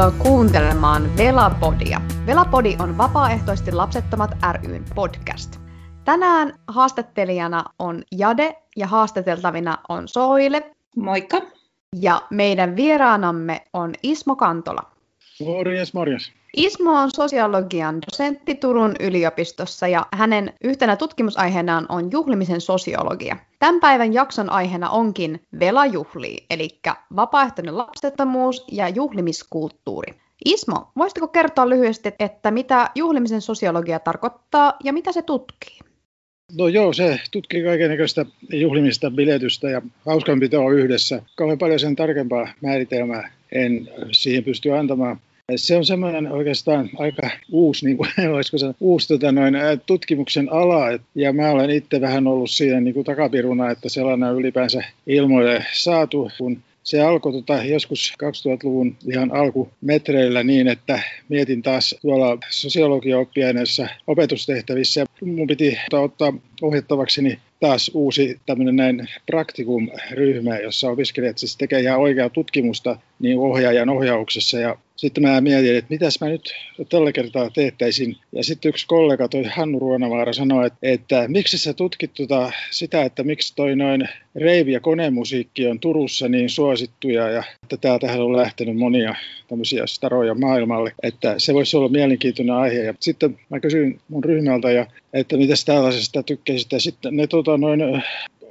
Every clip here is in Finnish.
Tervetuloa kuuntelemaan Velapodia. Velapodi on vapaaehtoisesti lapsettomat ryn podcast. Tänään haastattelijana on Jade ja haastateltavina on Soile. Moikka. Ja meidän vieraanamme on Ismo Kantola. Morjes, morjes. Ismo on sosiologian dosentti Turun yliopistossa ja hänen yhtenä tutkimusaiheenaan on juhlimisen sosiologia. Tämän päivän jakson aiheena onkin velajuhli, eli vapaaehtoinen lapsettomuus ja juhlimiskulttuuri. Ismo, voisitko kertoa lyhyesti, että mitä juhlimisen sosiologia tarkoittaa ja mitä se tutkii? No joo, se tutkii kaikenlaista juhlimista, biletystä ja hauskanpitoa yhdessä. Kauhean paljon sen tarkempaa määritelmää en siihen pysty antamaan. Se on semmoinen oikeastaan aika uusi, niin kuin, olisiko se uusi tota, noin, tutkimuksen ala, ja mä olen itse vähän ollut siinä niin kuin takapiruna, että sellainen ylipäänsä ilmoille saatu, kun se alkoi tota, joskus 2000-luvun ihan alkumetreillä niin, että mietin taas tuolla sosiologiaoppiaineessa opetustehtävissä. Mun piti ottaa ohjattavakseni taas uusi tämmöinen näin praktikum-ryhmä, jossa opiskelijat siis tekee ihan oikeaa tutkimusta niin ohjaajan ohjauksessa. Ja sitten mä mietin, että mitäs mä nyt tällä kertaa teettäisin. Ja sitten yksi kollega, toi Hannu Ruonavaara, sanoi, että, että miksi sä tutkit tota sitä, että miksi toi noin reivi- ja konemusiikki on Turussa niin suosittuja ja että täältähän on lähtenyt monia tämmöisiä staroja maailmalle, että se voisi olla mielenkiintoinen aihe. Ja sitten mä kysyin mun ryhmältä, ja, että mitä tällaisesta tykkäisit. Ja sitten ne tota, noin,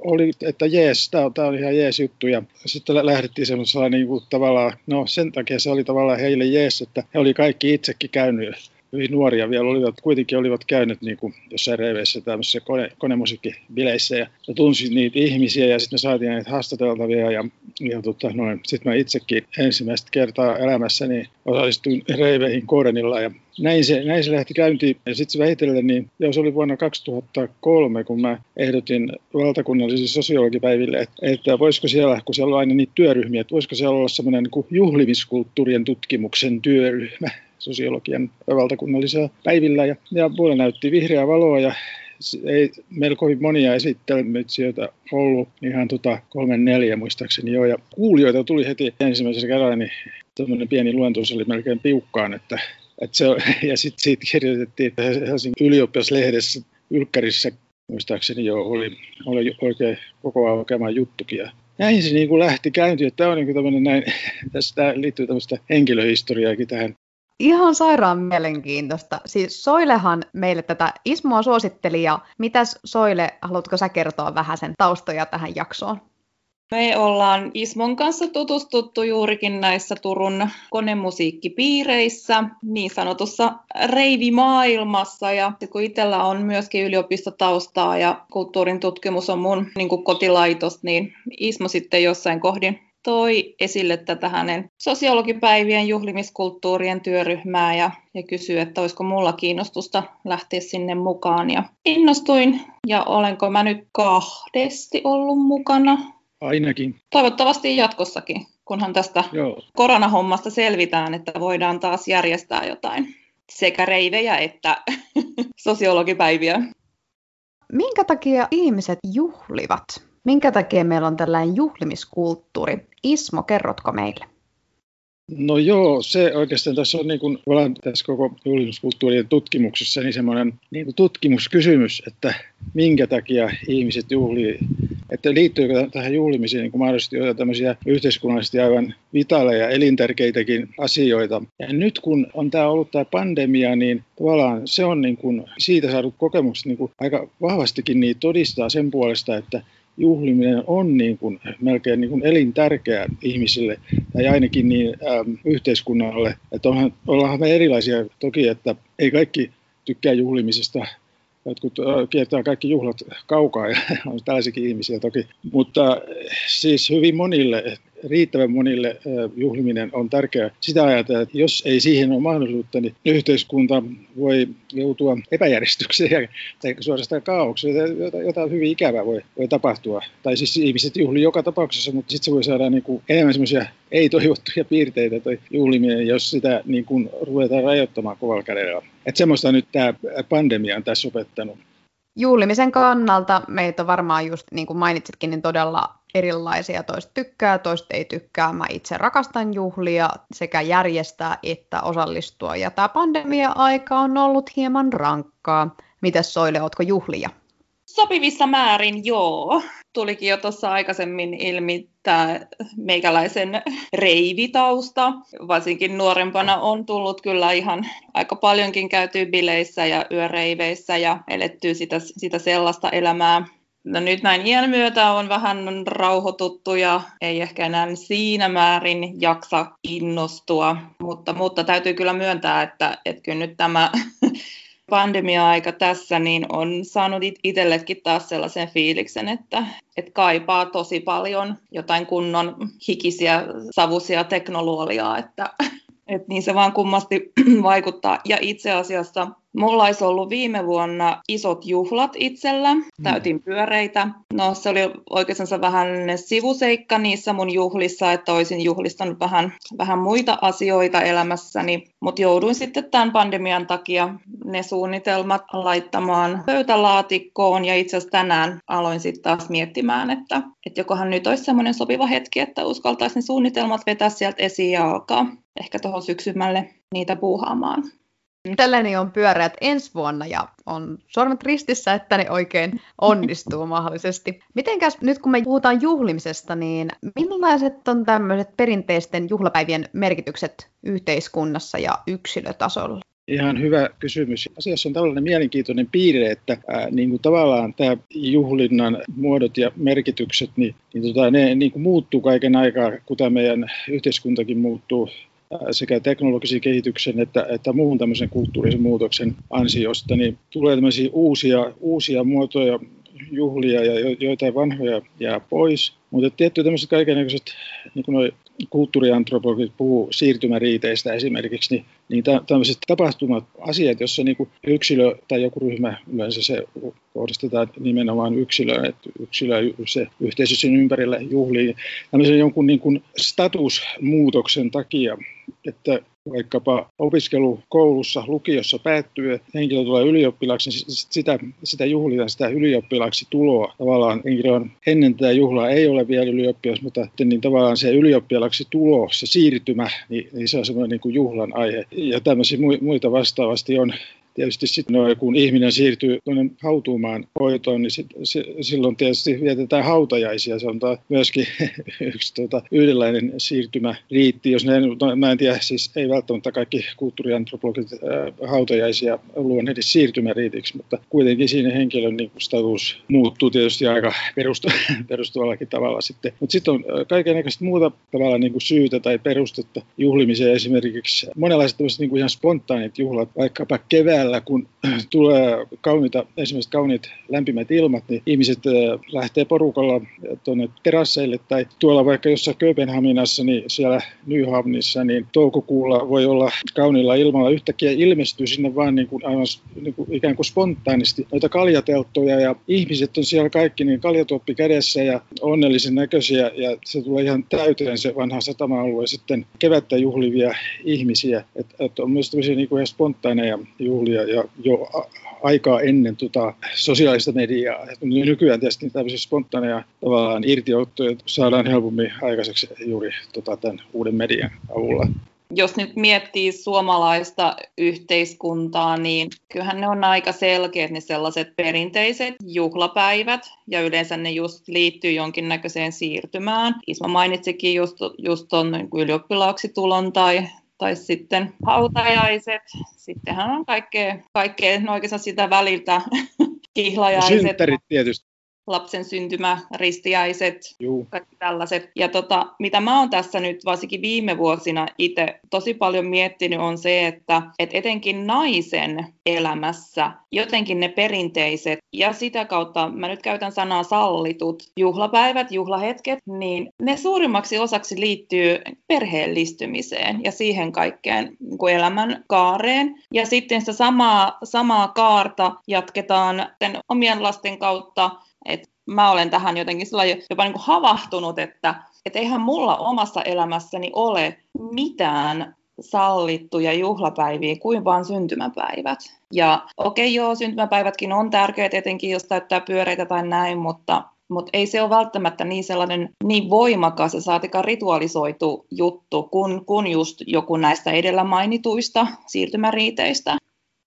oli, että jees, tämä on, on ihan jees juttu. Ja sitten lähdettiin semmoisella niin kuin, tavallaan, no sen takia se oli tavallaan heille jees, että he oli kaikki itsekin käynyt hyvin nuoria vielä olivat, kuitenkin olivat käyneet niin kuin jossain reiveissä tämmöisissä kone, konemusiikkibileissä ja, ja tunsin niitä ihmisiä ja sitten me saatiin näitä haastateltavia ja, ja tota, noin. Sitten mä itsekin ensimmäistä kertaa elämässäni osallistuin reiveihin Korenilla ja näin se, näin se lähti käyntiin. Ja sitten se vähitellen, niin joo, se oli vuonna 2003, kun mä ehdotin valtakunnallisille sosiologipäiville, että, että voisiko siellä, kun siellä on aina niitä työryhmiä, että voisiko siellä olla semmoinen niin juhlimiskulttuurien tutkimuksen työryhmä sosiologian valtakunnallisella päivillä. Ja, ja puolella näytti vihreää valoa ja ei meillä kovin monia esittelmitsijöitä ollut, ihan tota kolmen neljä muistaakseni jo. Ja kuulijoita tuli heti ensimmäisellä kerralla, niin tämmöinen pieni luentos oli melkein piukkaan, että, että se, ja sitten siitä kirjoitettiin Helsingin ylioppilaslehdessä Ylkkärissä muistaakseni jo oli, oli oikein koko ajan oikeama juttukin. Ja näin se niin kuin lähti käyntiin, tämä on niin kuin näin, tässä liittyy tämmöistä henkilöhistoriaakin tähän Ihan sairaan mielenkiintoista. Siis Soilehan meille tätä Ismoa suositteli ja mitäs Soile, haluatko sä kertoa vähän sen taustoja tähän jaksoon? Me ollaan Ismon kanssa tutustuttu juurikin näissä Turun konemusiikkipiireissä, niin sanotussa reivimaailmassa. Ja kun itsellä on myöskin yliopistotaustaa ja kulttuurin tutkimus on mun niin kotilaitos, niin Ismo sitten jossain kohdin toi esille tätä hänen sosiologipäivien juhlimiskulttuurien työryhmää ja, ja kysyi, että olisiko mulla kiinnostusta lähteä sinne mukaan. Ja innostuin ja olenko mä nyt kahdesti ollut mukana. Ainakin. Toivottavasti jatkossakin, kunhan tästä Joo. koronahommasta selvitään, että voidaan taas järjestää jotain sekä reivejä että sosiologipäiviä. Minkä takia ihmiset juhlivat? Minkä takia meillä on tällainen juhlimiskulttuuri? Ismo, kerrotko meille? No joo, se oikeastaan tässä on niin kuin, tässä koko juhlimiskulttuurien tutkimuksessa niin semmoinen niin kuin tutkimuskysymys, että minkä takia ihmiset juhlii, että liittyykö tähän juhlimiseen niin kuin mahdollisesti jotain tämmöisiä yhteiskunnallisesti aivan vitaaleja, elintärkeitäkin asioita. Ja nyt kun on tämä ollut tämä pandemia, niin tavallaan se on niin kuin, siitä saadut kokemukset niin kuin aika vahvastikin niin todistaa sen puolesta, että juhliminen on niin kuin melkein niin kuin elintärkeä ihmisille tai ainakin niin, äm, yhteiskunnalle. Että onhan, ollaanhan me erilaisia toki, että ei kaikki tykkää juhlimisesta. Jotkut äh, kiertää kaikki juhlat kaukaa ja on tällaisiakin ihmisiä toki. Mutta siis hyvin monille riittävän monille juhliminen on tärkeää. Sitä ajatella, että jos ei siihen ole mahdollisuutta, niin yhteiskunta voi joutua epäjärjestykseen tai suorastaan kaaukseen. Jotain hyvin ikävää voi, voi tapahtua. Tai siis ihmiset juhli joka tapauksessa, mutta sitten se voi saada niin kuin enemmän semmoisia ei-toivottuja piirteitä tai juhliminen, jos sitä niin kuin ruvetaan rajoittamaan kovalla kädellä. Että semmoista nyt tämä pandemia on tässä opettanut juhlimisen kannalta meitä on varmaan just niin kuin mainitsitkin, niin todella erilaisia. Toiset tykkää, toiset ei tykkää. Mä itse rakastan juhlia sekä järjestää että osallistua. Ja tämä pandemia-aika on ollut hieman rankkaa. Mites Soile, ootko juhlia? Sopivissa määrin, joo. Tulikin jo tuossa aikaisemmin ilmi tämä meikäläisen reivitausta. Varsinkin nuorempana on tullut kyllä ihan aika paljonkin käytyy bileissä ja yöreiveissä ja elettyy sitä, sitä sellaista elämää, No nyt näin iän myötä on vähän rauhoituttu ja ei ehkä enää siinä määrin jaksa innostua, mutta, mutta täytyy kyllä myöntää, että, että kyllä nyt tämä pandemia-aika tässä niin on saanut itsellekin taas sellaisen fiiliksen, että, että kaipaa tosi paljon jotain kunnon hikisiä, savusia teknologiaa, että, että niin se vaan kummasti vaikuttaa. Ja itse asiassa Mulla olisi ollut viime vuonna isot juhlat itsellä, mm. täytin pyöreitä. No se oli oikeastaan vähän sivuseikka niissä mun juhlissa, että olisin juhlistanut vähän, vähän muita asioita elämässäni, mutta jouduin sitten tämän pandemian takia ne suunnitelmat laittamaan pöytälaatikkoon ja itse asiassa tänään aloin sitten taas miettimään, että, että jokohan nyt olisi semmoinen sopiva hetki, että uskaltaisin suunnitelmat vetää sieltä esiin ja alkaa ehkä tuohon syksymälle niitä puuhaamaan. Itselleni on pyöreät ensi vuonna ja on sormet ristissä, että ne oikein onnistuu mahdollisesti. Mitenkäs nyt kun me puhutaan juhlimisesta, niin millaiset on tämmöiset perinteisten juhlapäivien merkitykset yhteiskunnassa ja yksilötasolla? Ihan hyvä kysymys. Asiassa on tällainen mielenkiintoinen piirre, että ää, niin kuin tavallaan tämä juhlinnan muodot ja merkitykset, niin, niin tota, ne niin kuin muuttuu kaiken aikaa, kuten meidän yhteiskuntakin muuttuu sekä teknologisen kehityksen että, että muun tämmöisen kulttuurisen muutoksen ansiosta, niin tulee tämmöisiä uusia, uusia muotoja juhlia ja joitain vanhoja jää pois. Mutta tietty tämmöiset kaikenlaiset, niin kuin noi kulttuuriantropologit puhuu siirtymäriiteistä esimerkiksi, niin, niin tämmöiset tapahtumat, asiat, jossa niin yksilö tai joku ryhmä, yleensä se kohdistetaan nimenomaan yksilöön, että yksilö se yhteisö sen ympärillä juhlii, tämmöisen jonkun niin kuin statusmuutoksen takia, että vaikkapa opiskelu koulussa, lukiossa päättyy, henkilö tulee ylioppilaksi, niin sitä, sitä juhlitaan, sitä ylioppilaksi tuloa. Tavallaan henkilö on ennen tätä juhlaa ei ole vielä ylioppilas, mutta niin tavallaan se ylioppilaksi tulo, se siirtymä, niin, niin se on semmoinen niin kuin juhlan aihe. Ja tämmöisiä muita vastaavasti on tietysti sitten no, kun ihminen siirtyy tuonne hautuumaan hoitoon, niin sit, se, silloin tietysti vietetään hautajaisia. Se on myöskin yksi tuota, yhdenlainen siirtymäriitti, jos ne, no, mä en tiedä, siis ei välttämättä kaikki kulttuuriantropologit äh, hautajaisia edes siirtymäriitiksi, mutta kuitenkin siinä henkilön niin status muuttuu tietysti aika perustu, perustuvallakin tavalla sitten. Mutta sitten on kaikenlaista muuta tavalla niin kuin syytä tai perustetta juhlimiseen esimerkiksi monenlaiset niin kuin ihan spontaanit juhlat, vaikkapa keväällä kesällä, kun tulee kauniita, esimerkiksi kauniit lämpimät ilmat, niin ihmiset äh, lähtee porukalla tuonne terasseille tai tuolla vaikka jossain Kööpenhaminassa, niin siellä Nyhavnissa, niin toukokuulla voi olla kauniilla ilmalla. Yhtäkkiä ilmestyy sinne vaan niin kuin aivan niin kuin ikään kuin spontaanisti noita kaljatelttoja ja ihmiset on siellä kaikki niin kaljatuoppi kädessä ja onnellisen näköisiä ja se tulee ihan täyteen se vanha satama-alue sitten kevättä juhlivia ihmisiä. Että et on myös tämmöisiä niin kuin ihan spontaaneja juhlia ja, ja jo aikaa ennen tota, sosiaalista mediaa. Nykyään tietysti tämmöisiä spontaaneja tavallaan irtiottoja saadaan helpommin aikaiseksi juuri tota, tämän uuden median avulla jos nyt miettii suomalaista yhteiskuntaa, niin kyllähän ne on aika selkeät ne sellaiset perinteiset juhlapäivät, ja yleensä ne just liittyy jonkinnäköiseen siirtymään. Isma mainitsikin just, just tuon niin ylioppilaaksi tulon tai, tai sitten hautajaiset. Sittenhän on kaikkea, kaikkea no oikeastaan sitä väliltä kihlajaiset. Synttärit tietysti lapsen syntymä, ristiäiset, Juu. kaikki tällaiset. Ja tota, mitä mä oon tässä nyt varsinkin viime vuosina itse tosi paljon miettinyt on se, että et etenkin naisen elämässä jotenkin ne perinteiset ja sitä kautta mä nyt käytän sanaa sallitut juhlapäivät, juhlahetket, niin ne suurimmaksi osaksi liittyy perheellistymiseen ja siihen kaikkeen niin elämän kaareen. Ja sitten sitä samaa, samaa kaarta jatketaan omien lasten kautta et mä olen tähän jotenkin jopa niin kuin havahtunut, että et eihän mulla omassa elämässäni ole mitään sallittuja juhlapäiviä kuin vain syntymäpäivät. Ja okei okay, joo, syntymäpäivätkin on tärkeät, etenkin jos täyttää pyöreitä tai näin, mutta mutta ei se ole välttämättä niin sellainen niin voimakas ja saatika ritualisoitu juttu kuin, kun just joku näistä edellä mainituista siirtymäriiteistä.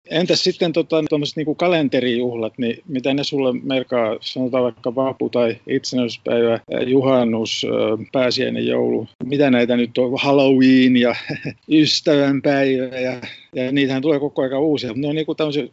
Entäs sitten tota, niin kalenterijuhlat, niin mitä ne sulle merkaa, sanotaan vaikka vapu tai itsenäisyyspäivä, juhannus, pääsiäinen joulu, mitä näitä nyt on, Halloween ja ystävänpäivä ja, ja niitähän tulee koko ajan uusia, ne on niin kuin tämmöisiä,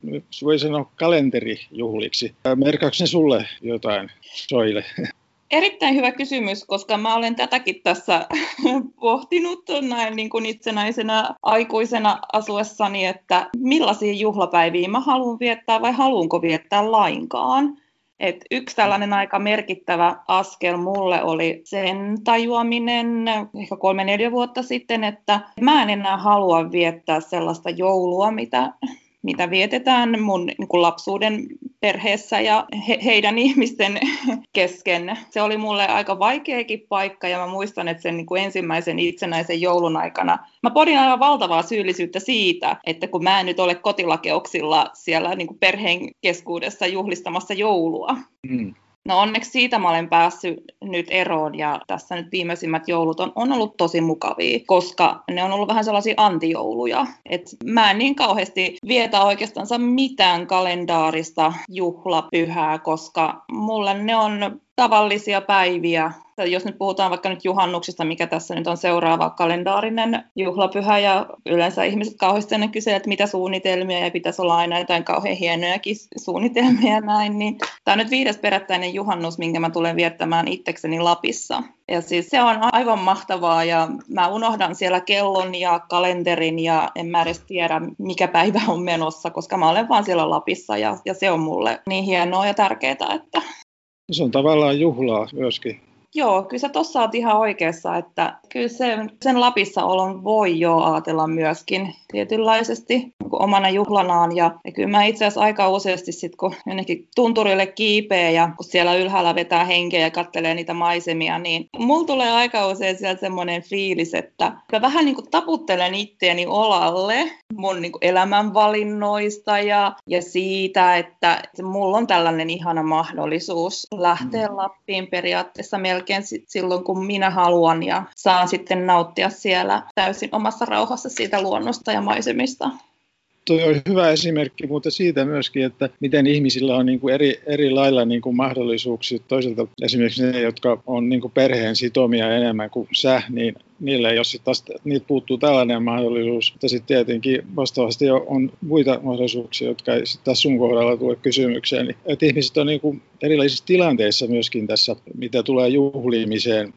voi sanoa kalenterijuhliksi. Merkaako ne sulle jotain, Soile? Erittäin hyvä kysymys, koska mä olen tätäkin tässä pohtinut näin niin kuin itsenäisenä aikuisena asuessani, että millaisia juhlapäiviä mä haluan viettää vai haluanko viettää lainkaan. Et yksi tällainen aika merkittävä askel mulle oli sen tajuaminen ehkä kolme-neljä vuotta sitten, että mä en enää halua viettää sellaista joulua, mitä mitä vietetään mun niin kuin lapsuuden perheessä ja he, heidän ihmisten kesken. Se oli mulle aika vaikeakin paikka ja mä muistan, että sen niin kuin ensimmäisen itsenäisen joulun aikana mä podin aivan valtavaa syyllisyyttä siitä, että kun mä en nyt ole kotilakeuksilla siellä niin kuin perheen keskuudessa juhlistamassa joulua. Mm. No onneksi siitä mä olen päässyt nyt eroon ja tässä nyt viimeisimmät joulut on, on ollut tosi mukavia, koska ne on ollut vähän sellaisia antijouluja. Et mä en niin kauheasti vietä oikeastaan mitään kalendaarista juhlapyhää, koska mulle ne on tavallisia päiviä. Jos nyt puhutaan vaikka nyt juhannuksista, mikä tässä nyt on seuraava kalendaarinen juhlapyhä, ja yleensä ihmiset kauheasti ennen kysyvät, että mitä suunnitelmia, ja pitäisi olla aina jotain kauhean hienojakin suunnitelmia näin, niin tämä on nyt viides perättäinen juhannus, minkä mä tulen viettämään itsekseni Lapissa. Ja siis se on aivan mahtavaa, ja mä unohdan siellä kellon ja kalenterin, ja en mä edes tiedä, mikä päivä on menossa, koska mä olen vaan siellä Lapissa, ja, ja se on mulle niin hienoa ja tärkeää, että se on tavallaan juhlaa myöskin. Joo, kyllä sä tuossa oot ihan oikeassa, että kyllä sen, sen Lapissa olon voi jo ajatella myöskin tietynlaisesti niin omana juhlanaan. Ja, ja kyllä mä itse asiassa aika useasti sit, kun jonnekin tunturille kiipeä ja kun siellä ylhäällä vetää henkeä ja kattelee niitä maisemia, niin mulla tulee aika usein sieltä semmoinen fiilis, että mä vähän niin kuin taputtelen itteeni olalle mun niin kuin elämänvalinnoista ja, ja siitä, että, että mulla on tällainen ihana mahdollisuus lähteä mm. Lappiin periaatteessa melkein silloin, kun minä haluan ja saan sitten nauttia siellä täysin omassa rauhassa siitä luonnosta ja maisemista tuo on hyvä esimerkki, mutta siitä myöskin, että miten ihmisillä on niin kuin eri, eri lailla niin kuin mahdollisuuksia. Toisaalta esimerkiksi ne, jotka on niin kuin perheen sitomia enemmän kuin sä, niin niillä ei ole sit taas, niitä puuttuu tällainen mahdollisuus. Mutta sitten tietenkin vastaavasti on muita mahdollisuuksia, jotka ei sitten taas sun kohdalla tule kysymykseen. Niin, että ihmiset on niin kuin erilaisissa tilanteissa myöskin tässä, mitä tulee juhlimiseen.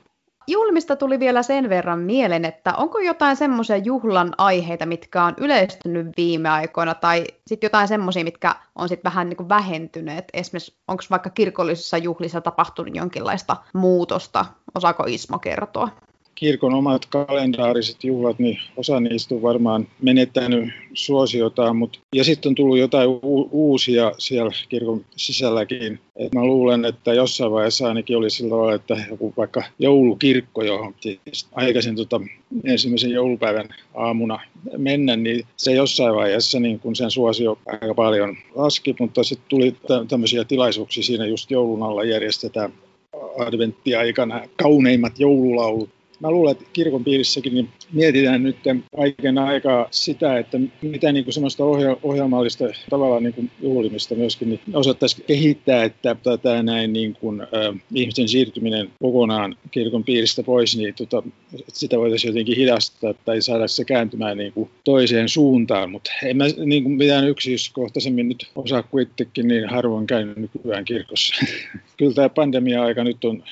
Julmista tuli vielä sen verran mieleen, että onko jotain semmoisia juhlan aiheita, mitkä on yleistynyt viime aikoina, tai sitten jotain semmoisia, mitkä on sitten vähän niin kuin vähentyneet. Esimerkiksi onko vaikka kirkollisissa juhlissa tapahtunut jonkinlaista muutosta? Osaako Ismo kertoa? Kirkon omat kalendaariset juhlat, niin osa niistä on varmaan menettänyt suosiotaan, mutta ja sitten on tullut jotain u- uusia siellä kirkon sisälläkin. Et mä luulen, että jossain vaiheessa ainakin oli sillä tavalla, että joku vaikka joulukirkko, johon aikaisin tota, ensimmäisen joulupäivän aamuna mennä, niin se jossain vaiheessa niin kun sen suosio aika paljon laski, mutta sitten tuli tämmöisiä tilaisuuksia siinä just joulun alla järjestetään adventtiaikana kauneimmat joululaulut mä luulen, että kirkon piirissäkin niin mietitään nyt kaiken aikaa sitä, että mitä niin kuin semmoista ohjelmallista tavallaan niin kuin juhlimista myöskin niin osattaisiin kehittää, että tätä näin niin kuin, äh, ihmisten siirtyminen kokonaan kirkon piiristä pois, niin tota, sitä voitaisiin jotenkin hidastaa tai saada se kääntymään niin kuin toiseen suuntaan, mutta en mä niin kuin mitään yksityiskohtaisemmin nyt osaa kuitenkin niin harvoin käynyt nykyään kirkossa. Kyllä tämä pandemia-aika nyt on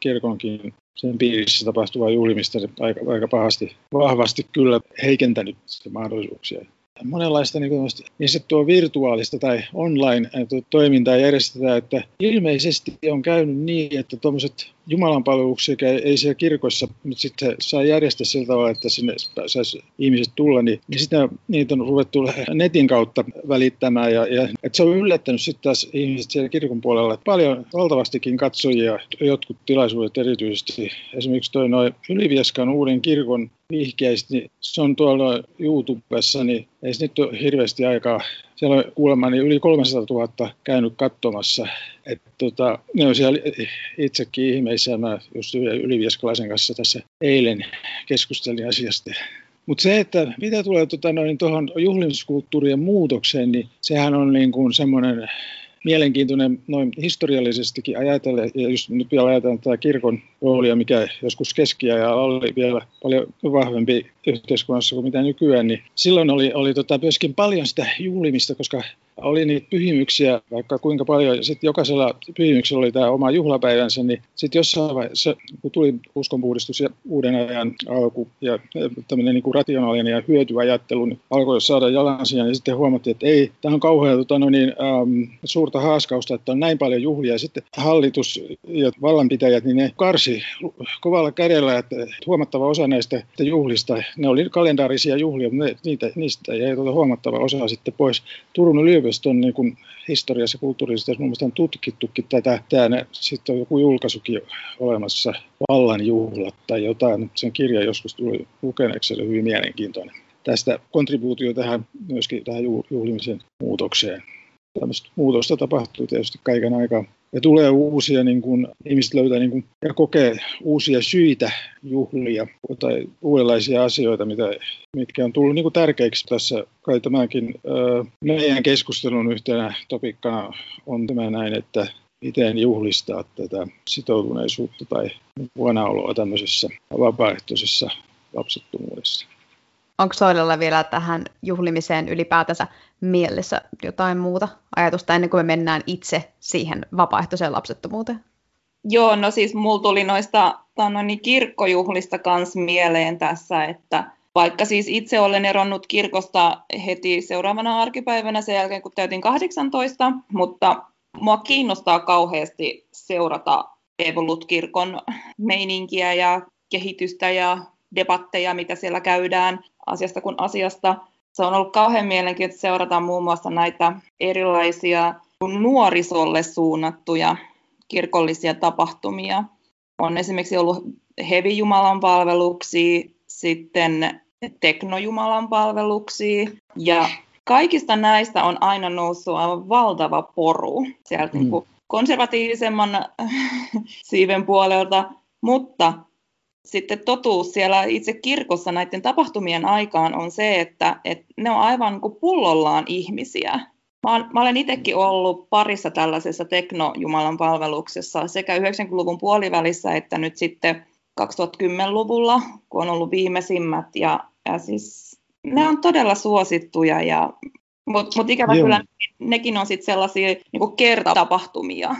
kirkonkin sen piirissä tapahtuvaa juhlimista aika, aika pahasti, vahvasti kyllä heikentänyt mahdollisuuksia. Monenlaista niin, niin tuo virtuaalista tai online-toimintaa järjestetään, että ilmeisesti on käynyt niin, että tuommoiset jumalanpalveluksia ei siellä kirkossa nyt sitten saa järjestää sillä tavalla, että sinne saisi ihmiset tulla, niin, niin sitä, niitä on ruvettu netin kautta välittämään. Ja, ja että se on yllättänyt sitten taas ihmiset siellä kirkon puolella. Että paljon valtavastikin katsojia, jotkut tilaisuudet erityisesti. Esimerkiksi toi noin Ylivieskan uuden kirkon vihkeistä, niin se on tuolla YouTubessa, niin ei se nyt ole hirveästi aikaa. Siellä on kuulemma niin yli 300 000 käynyt katsomassa. Että tota, ne on siellä itsekin ihmeissä. Mä just Ylivieskalaisen kanssa tässä eilen keskustelin asiasta. Mutta se, että mitä tulee tuota, noin, tuohon juhlimiskulttuurien muutokseen, niin sehän on niin kuin semmoinen mielenkiintoinen noin historiallisestikin ajatellen, ja just nyt vielä ajatellaan tätä kirkon roolia, mikä joskus keskiajalla oli vielä paljon vahvempi yhteiskunnassa kuin mitä nykyään, niin silloin oli, oli tota myöskin paljon sitä juhlimista, koska oli niitä pyhimyksiä vaikka kuinka paljon, ja sitten jokaisella pyhimyksellä oli tämä oma juhlapäivänsä, niin sitten jossain vaiheessa, kun tuli uskonpuhdistus ja uuden ajan alku ja tämmöinen niin kuin rationaalinen ja hyötyajattelu niin alkoi saada jalansia, niin sitten huomattiin, että ei, tämä on kauhean tota, no niin, ähm, suurta haaskausta, että on näin paljon juhlia, ja sitten hallitus ja vallanpitäjät, niin ne karsi kovalla kädellä, että huomattava osa näistä juhlista, ne oli kalendaarisia juhlia, mutta niitä, niistä jäi tuota huomattava osa sitten pois Turun yliopiston niin kuin historiassa ja kulttuurisesti mun mielestä on tutkittukin tätä. Tämä, sitten on joku julkaisukin olemassa, Vallanjuhlat tai jotain. Sen kirja joskus tuli lukeneeksi, se oli hyvin mielenkiintoinen. Tästä kontribuutio tähän myöskin tähän juhlimisen muutokseen. Tällaista muutosta tapahtuu tietysti kaiken aikaa ja tulee uusia, niin kuin, ihmiset löytää niin kuin, ja kokee uusia syitä juhlia tai uudenlaisia asioita, mitä, mitkä on tullut niin kuin tärkeiksi tässä. Kai tämänkin ö, meidän keskustelun yhtenä topikkana on tämä näin, että miten juhlistaa tätä sitoutuneisuutta tai vuonaoloa tämmöisessä vapaaehtoisessa lapsettomuudessa. Onko Soilella vielä tähän juhlimiseen ylipäätänsä mielessä jotain muuta ajatusta ennen kuin me mennään itse siihen vapaaehtoiseen lapsettomuuteen? Joo, no siis mulla tuli noista niin kirkkojuhlista kans mieleen tässä, että vaikka siis itse olen eronnut kirkosta heti seuraavana arkipäivänä sen jälkeen, kun täytin 18, mutta mua kiinnostaa kauheasti seurata Evolut-kirkon meininkiä ja kehitystä ja debatteja, mitä siellä käydään asiasta kuin asiasta. Se on ollut kauhean mielenkiintoista seurata muun muassa näitä erilaisia nuorisolle suunnattuja kirkollisia tapahtumia. On esimerkiksi ollut hevijumalan palveluksia, sitten teknojumalan palveluksia ja kaikista näistä on aina noussut aivan valtava poru sieltä mm. niin konservatiivisemman siiven puolelta, mutta sitten totuus siellä itse kirkossa näiden tapahtumien aikaan on se, että, että ne on aivan niin kuin pullollaan ihmisiä. Mä, olen, mä olen itsekin ollut parissa tällaisessa teknojumalan palveluksessa sekä 90-luvun puolivälissä että nyt sitten 2010-luvulla, kun on ollut viimeisimmät. Ja, ja siis ne on todella suosittuja, ja, mutta mut ikävä Joo. kyllä nekin on sitten sellaisia niin kertatapahtumia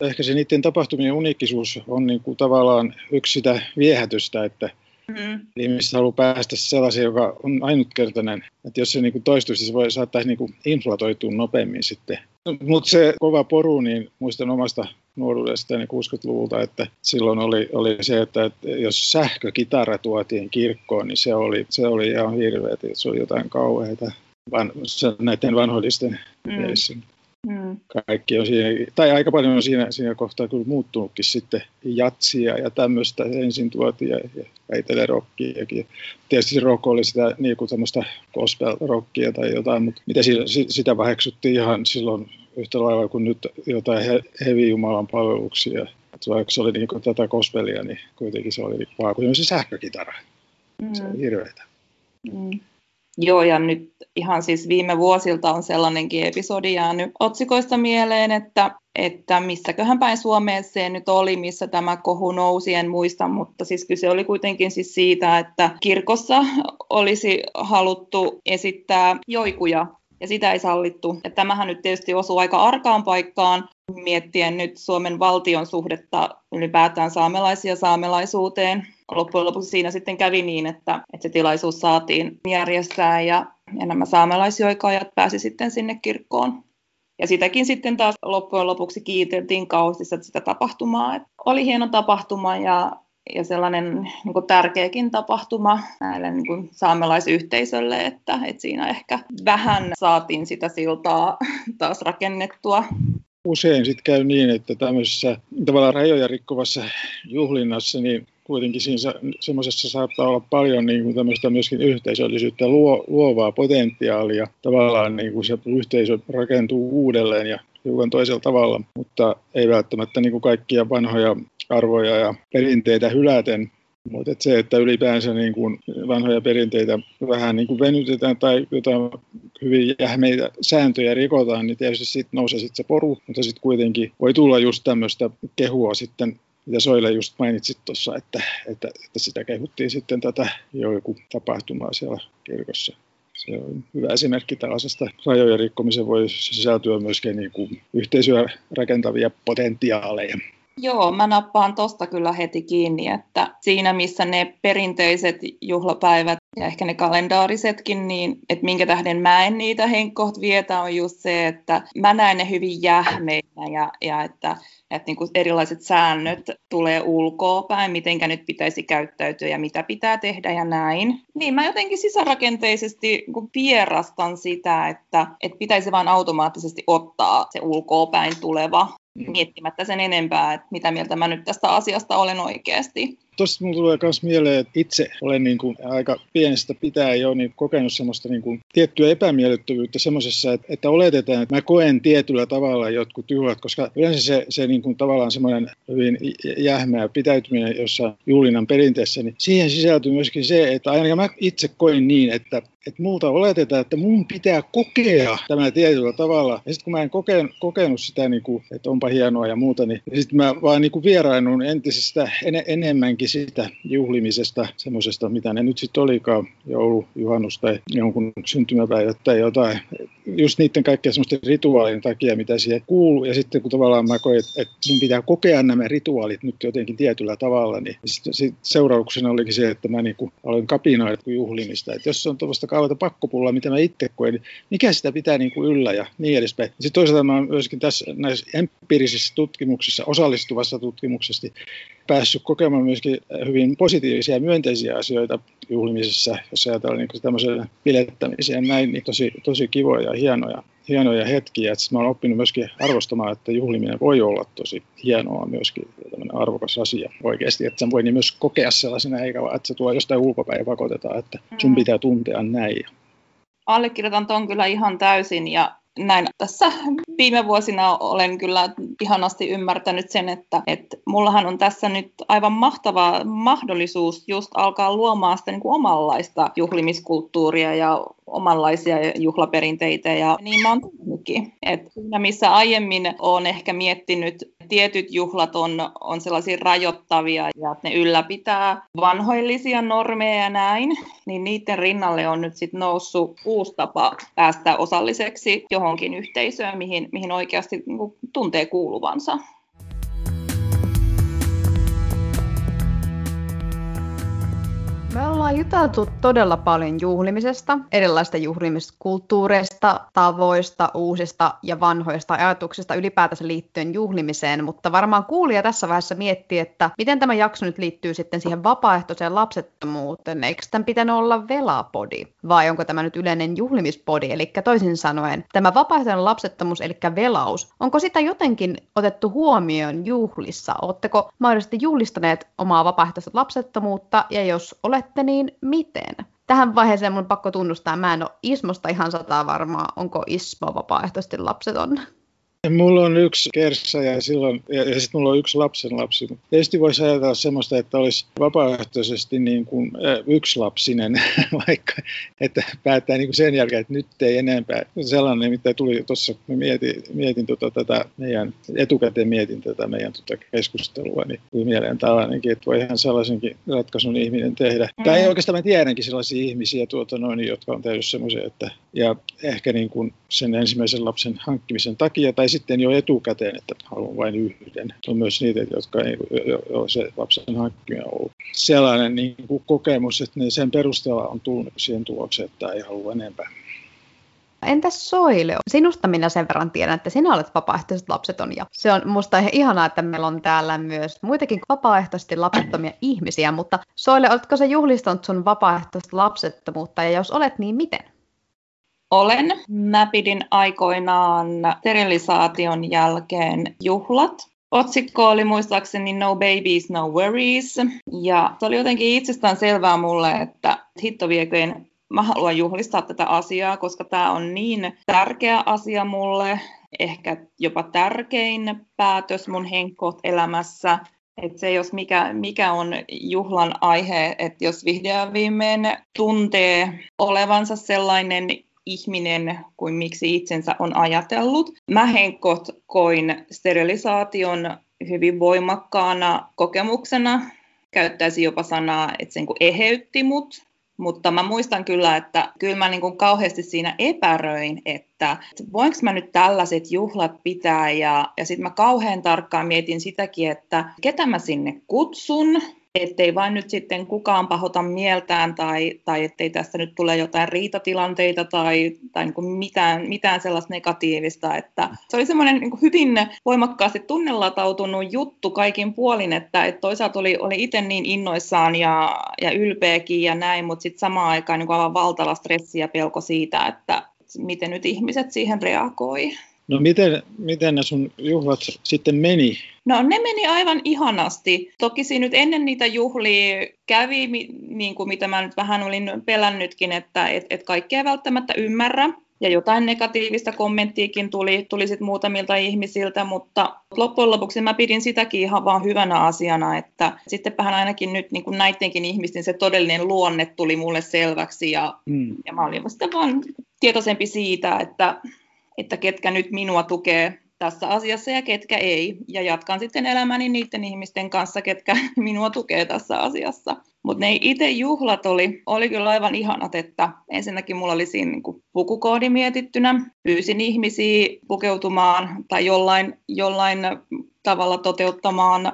ehkä se niiden tapahtumien uniikkisuus on niin kuin tavallaan yksi sitä viehätystä, että mm. ihmiset haluaa päästä sellaisiin, joka on ainutkertainen. Että jos se niin kuin toistuisi, se voi saattaisi niin kuin inflatoitua nopeammin sitten. Mutta se kova poru, niin muistan omasta nuoruudesta niin 60-luvulta, että silloin oli, oli se, että, että jos sähkökitara tuotiin kirkkoon, niin se oli, se oli ihan hirveä, että se oli jotain kauheita van, näiden vanhoillisten mm. Mm. Kaikki on siinä, tai aika paljon on siinä, siinä kohtaa kyllä muuttunutkin sitten jatsia ja tämmöistä ensin tuotiin ja, ja väitelerokkiakin. Tietysti se rock oli sitä niin kuin semmoista gospel-rockia tai jotain, mutta mitä sitä, sitä väheksuttiin ihan silloin yhtä lailla kuin nyt jotain he, heavy Jumalan palveluksia. Vaikka se oli niin kuin tätä gospelia, niin kuitenkin se oli vaan kuin se sähkökitara. Mm. Se on hirveätä. Mm. Joo, ja nyt ihan siis viime vuosilta on sellainenkin episodi jäänyt otsikoista mieleen, että, että missäköhän päin Suomeen se nyt oli, missä tämä kohu nousi, en muista, mutta siis kyse oli kuitenkin siis siitä, että kirkossa olisi haluttu esittää joikuja ja sitä ei sallittu. Ja tämähän nyt tietysti osuu aika arkaan paikkaan miettien nyt Suomen valtion suhdetta ylipäätään saamelaisia saamelaisuuteen. Loppujen lopuksi siinä sitten kävi niin, että, että se tilaisuus saatiin järjestää ja, ja nämä saamelaisjoikajat pääsi sitten sinne kirkkoon. Ja sitäkin sitten taas loppujen lopuksi kiiteltiin kauheasti sitä tapahtumaa. Että oli hieno tapahtuma ja, ja sellainen niin kuin tärkeäkin tapahtuma näille niin kuin saamelaisyhteisölle, että, että siinä ehkä vähän saatiin sitä siltaa taas rakennettua usein sitten käy niin, että tämmöisessä tavallaan rajoja rikkovassa juhlinnassa, niin kuitenkin siinä semmoisessa saattaa olla paljon niin kuin tämmöistä myöskin yhteisöllisyyttä luo, luovaa potentiaalia. Tavallaan niin kuin se yhteisö rakentuu uudelleen ja hiukan toisella tavalla, mutta ei välttämättä niin kuin kaikkia vanhoja arvoja ja perinteitä hyläten, mutta et se, että ylipäänsä niin kuin vanhoja perinteitä vähän niin kuin venytetään tai jotain hyvin jähmeitä sääntöjä rikotaan, niin tietysti sitten nousee sit se poru, mutta sitten kuitenkin voi tulla just tämmöistä kehua sitten mitä Soile just mainitsit tuossa, että, että, että, sitä kehuttiin sitten tätä joku tapahtumaa siellä kirkossa. Se on hyvä esimerkki tällaisesta rajojen rikkomisen voi sisältyä myöskin niin kuin yhteisöä rakentavia potentiaaleja. Joo, mä nappaan tosta kyllä heti kiinni, että siinä missä ne perinteiset juhlapäivät ja ehkä ne kalendaarisetkin, niin että minkä tähden mä en niitä henkkoht vietä on just se, että mä näen ne hyvin jähmeinä ja, ja että, että niin kuin erilaiset säännöt tulee ulkoa päin, mitenkä nyt pitäisi käyttäytyä ja mitä pitää tehdä ja näin. Niin mä jotenkin sisärakenteisesti vierastan sitä, että, että pitäisi vaan automaattisesti ottaa se ulkoa päin tuleva miettimättä sen enempää, että mitä mieltä mä nyt tästä asiasta olen oikeasti. Tuosta mulle tulee myös mieleen, että itse olen niin kuin aika pienestä pitää jo niin kokenut semmoista niin kuin tiettyä epämiellyttävyyttä semmoisessa, että, että oletetaan, että mä koen tietyllä tavalla jotkut juhlat, koska yleensä se, se niin kuin tavallaan semmoinen hyvin jähmeä pitäytyminen jossain juhlinnan perinteessä, niin siihen sisältyy myöskin se, että ainakaan mä itse koin niin, että että multa oletetaan, että mun pitää kokea tämä tietyllä tavalla. Ja sitten kun mä en kokenut, kokenut sitä, niin kuin, että onpa hienoa ja muuta, niin sitten mä vaan niin kuin vieraannun entisestä en, enemmänkin sitä juhlimisesta, semmoisesta, mitä ne nyt sitten olikaan, joulu, juhannus tai jonkun syntymäpäivät tai jotain. Just niiden kaikkien semmoisten rituaalien takia, mitä siihen kuuluu. Ja sitten kun tavallaan mä koin, että, että mun pitää kokea nämä rituaalit nyt jotenkin tietyllä tavalla, niin sit, sit seurauksena olikin se, että mä niin kuin aloin kapinoida juhlimista. Että jos on tuollaista kaavata pakkopulla, mitä mä itse koen, niin mikä sitä pitää niin kuin yllä ja niin edespäin. Sitten toisaalta mä myöskin tässä näissä empiirisissä tutkimuksissa, osallistuvassa tutkimuksessa, päässyt kokemaan myöskin hyvin positiivisia ja myönteisiä asioita juhlimisessa, jos ajatellaan niin tämmöisen bilettämisiä näin, niin tosi, tosi kivoja ja hienoja, hienoja hetkiä. Että mä olen oppinut myöskin arvostamaan, että juhliminen voi olla tosi hienoa myöskin arvokas asia oikeasti, että sen voi niin myös kokea sellaisena, eikä vaan, että se tuo jostain ulkopäin ja pakotetaan, että sun mm. pitää tuntea näin. Allekirjoitan ton kyllä ihan täysin ja näin tässä viime vuosina olen kyllä ihanasti ymmärtänyt sen, että, että mullahan on tässä nyt aivan mahtava mahdollisuus just alkaa luomaan sitä niin kuin omanlaista juhlimiskulttuuria ja omanlaisia juhlaperinteitä ja niin mä oon. Et siinä missä aiemmin olen ehkä miettinyt, tietyt juhlat on, on sellaisia rajoittavia ja ne ylläpitää vanhoillisia normeja ja näin, niin niiden rinnalle on nyt sitten noussut uusi tapa päästä osalliseksi johonkin yhteisöön, mihin, mihin oikeasti niin tuntee kuuluvansa. Ollaan juteltu todella paljon juhlimisesta, erilaisista juhlimiskulttuureista, tavoista, uusista ja vanhoista ajatuksista ylipäätänsä liittyen juhlimiseen, mutta varmaan kuulija tässä vaiheessa miettii, että miten tämä jakso nyt liittyy sitten siihen vapaaehtoiseen lapsettomuuteen. Eikö tämän pitänyt olla velapodi vai onko tämä nyt yleinen juhlimispodi? Eli toisin sanoen tämä vapaaehtoinen lapsettomuus, eli velaus, onko sitä jotenkin otettu huomioon juhlissa? Oletteko mahdollisesti juhlistaneet omaa vapaaehtoista lapsettomuutta ja jos olet olette, niin miten? Tähän vaiheeseen mun pakko tunnustaa, mä en ole Ismosta ihan sataa varmaa, onko Ismo vapaaehtoisesti lapseton. Mulla on yksi kersa ja, silloin, ja, ja sitten mulla on yksi lapsen lapsi. Tietysti voisi ajatella semmoista, että olisi vapaaehtoisesti niin kuin, yksi lapsinen, vaikka että päättää niin kuin sen jälkeen, että nyt ei enempää. Sellainen, mitä tuli tuossa, mietin, mietin tota, tätä meidän, etukäteen mietin tätä meidän tota keskustelua, niin tuli mieleen tällainenkin, että voi ihan sellaisenkin ratkaisun ihminen tehdä. Mm. Tai oikeastaan mä tiedänkin sellaisia ihmisiä, tuota, noin, jotka on tehnyt semmoisia, että ja ehkä niin kuin sen ensimmäisen lapsen hankkimisen takia, tai sitten jo etukäteen, että haluan vain yhden. On myös niitä, jotka ei ole se lapsen hankkiminen ollut sellainen niin kuin kokemus, että ne sen perusteella on tullut siihen tulokseen, että ei halua enempää. Entäs Soile? Sinusta minä sen verran tiedän, että sinä olet vapaaehtoiset lapseton ja se on musta ihan ihanaa, että meillä on täällä myös muitakin vapaaehtoisesti lapsettomia ihmisiä, mutta Soile, oletko se juhlistanut sun vapaaehtoista lapsettomuutta ja jos olet, niin miten? Olen. Mä pidin aikoinaan sterilisaation jälkeen juhlat. otsikko oli muistaakseni No Babies, No Worries. Ja se oli jotenkin itsestään selvää mulle, että hitto vieköön mä haluan juhlistaa tätä asiaa, koska tämä on niin tärkeä asia mulle, ehkä jopa tärkein päätös mun henkkoht elämässä. Että se, jos mikä, mikä on juhlan aihe, että jos vihdoin viimein tuntee olevansa sellainen ihminen kuin miksi itsensä on ajatellut. Mä henkot koin sterilisaation hyvin voimakkaana kokemuksena. Käyttäisin jopa sanaa, että se niin eheytti mut. Mutta mä muistan kyllä, että kyllä mä niin kuin kauheasti siinä epäröin, että voinko mä nyt tällaiset juhlat pitää. Ja, ja sitten mä kauhean tarkkaan mietin sitäkin, että ketä mä sinne kutsun, ettei vain nyt sitten kukaan pahota mieltään tai, tai ettei tästä nyt tule jotain riitatilanteita tai, tai niin kuin mitään, mitään sellaista negatiivista. Että se oli semmoinen niin hyvin voimakkaasti tunnelatautunut juttu kaikin puolin, että, että toisaalta oli, oli itse niin innoissaan ja, ja ylpeäkin ja näin, mutta sitten samaan aikaan niin aivan valtava stressi ja pelko siitä, että miten nyt ihmiset siihen reagoi. No miten, miten ne sun juhlat sitten meni? No ne meni aivan ihanasti. Toki siinä nyt ennen niitä juhlia kävi, niin kuin mitä mä nyt vähän olin pelännytkin, että et, et kaikkea välttämättä ymmärrä. Ja jotain negatiivista kommenttiikin tuli, tuli sit muutamilta ihmisiltä, mutta loppujen lopuksi mä pidin sitäkin ihan vaan hyvänä asiana, että sittenpähän ainakin nyt niin kuin näidenkin ihmisten se todellinen luonne tuli mulle selväksi ja, mm. ja mä olin sitten vaan tietoisempi siitä, että että ketkä nyt minua tukee tässä asiassa ja ketkä ei. Ja jatkan sitten elämäni niiden ihmisten kanssa, ketkä minua tukee tässä asiassa. Mutta ne itse juhlat oli, oli kyllä aivan ihanat, että ensinnäkin mulla oli siinä niin pukukoodi mietittynä. Pyysin ihmisiä pukeutumaan tai jollain, jollain tavalla toteuttamaan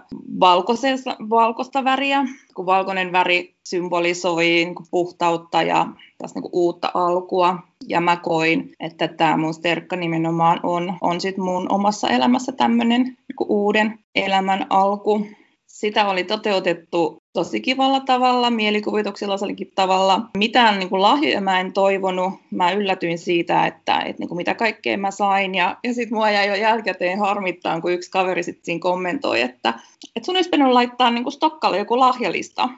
valkoista väriä, kun valkoinen väri symbolisoi niin puhtautta ja tästä niin uutta alkua. Ja mä koin, että tämä mun sterkka nimenomaan on, on sit mun omassa elämässä tämmöinen niin uuden elämän alku sitä oli toteutettu tosi kivalla tavalla, mielikuvituksellisellakin tavalla. Mitään niin kuin lahjoja mä en toivonut. Mä yllätyin siitä, että, että niin kuin mitä kaikkea mä sain. Ja, ja sitten mua jäi jo jälkikäteen harmittaan, kun yksi kaveri sitten siinä kommentoi, että, että sun olisi pitänyt laittaa niin kuin Stokkalle joku lahjalista.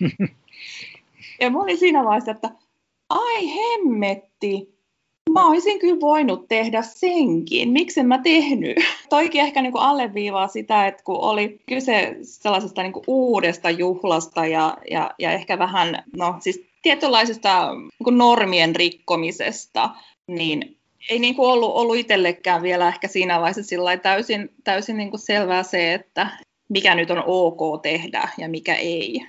ja mä olin siinä vaiheessa, että ai hemmetti, Mä olisin kyllä voinut tehdä senkin. Miksi mä tehnyt? Toikin ehkä niin kuin alleviivaa sitä, että kun oli kyse sellaisesta niin kuin uudesta juhlasta ja, ja, ja ehkä vähän, no siis tietynlaisesta niin normien rikkomisesta, niin ei niin kuin ollut, ollut itsellekään vielä ehkä siinä vaiheessa täysin, täysin niin kuin selvää se, että mikä nyt on ok tehdä ja mikä ei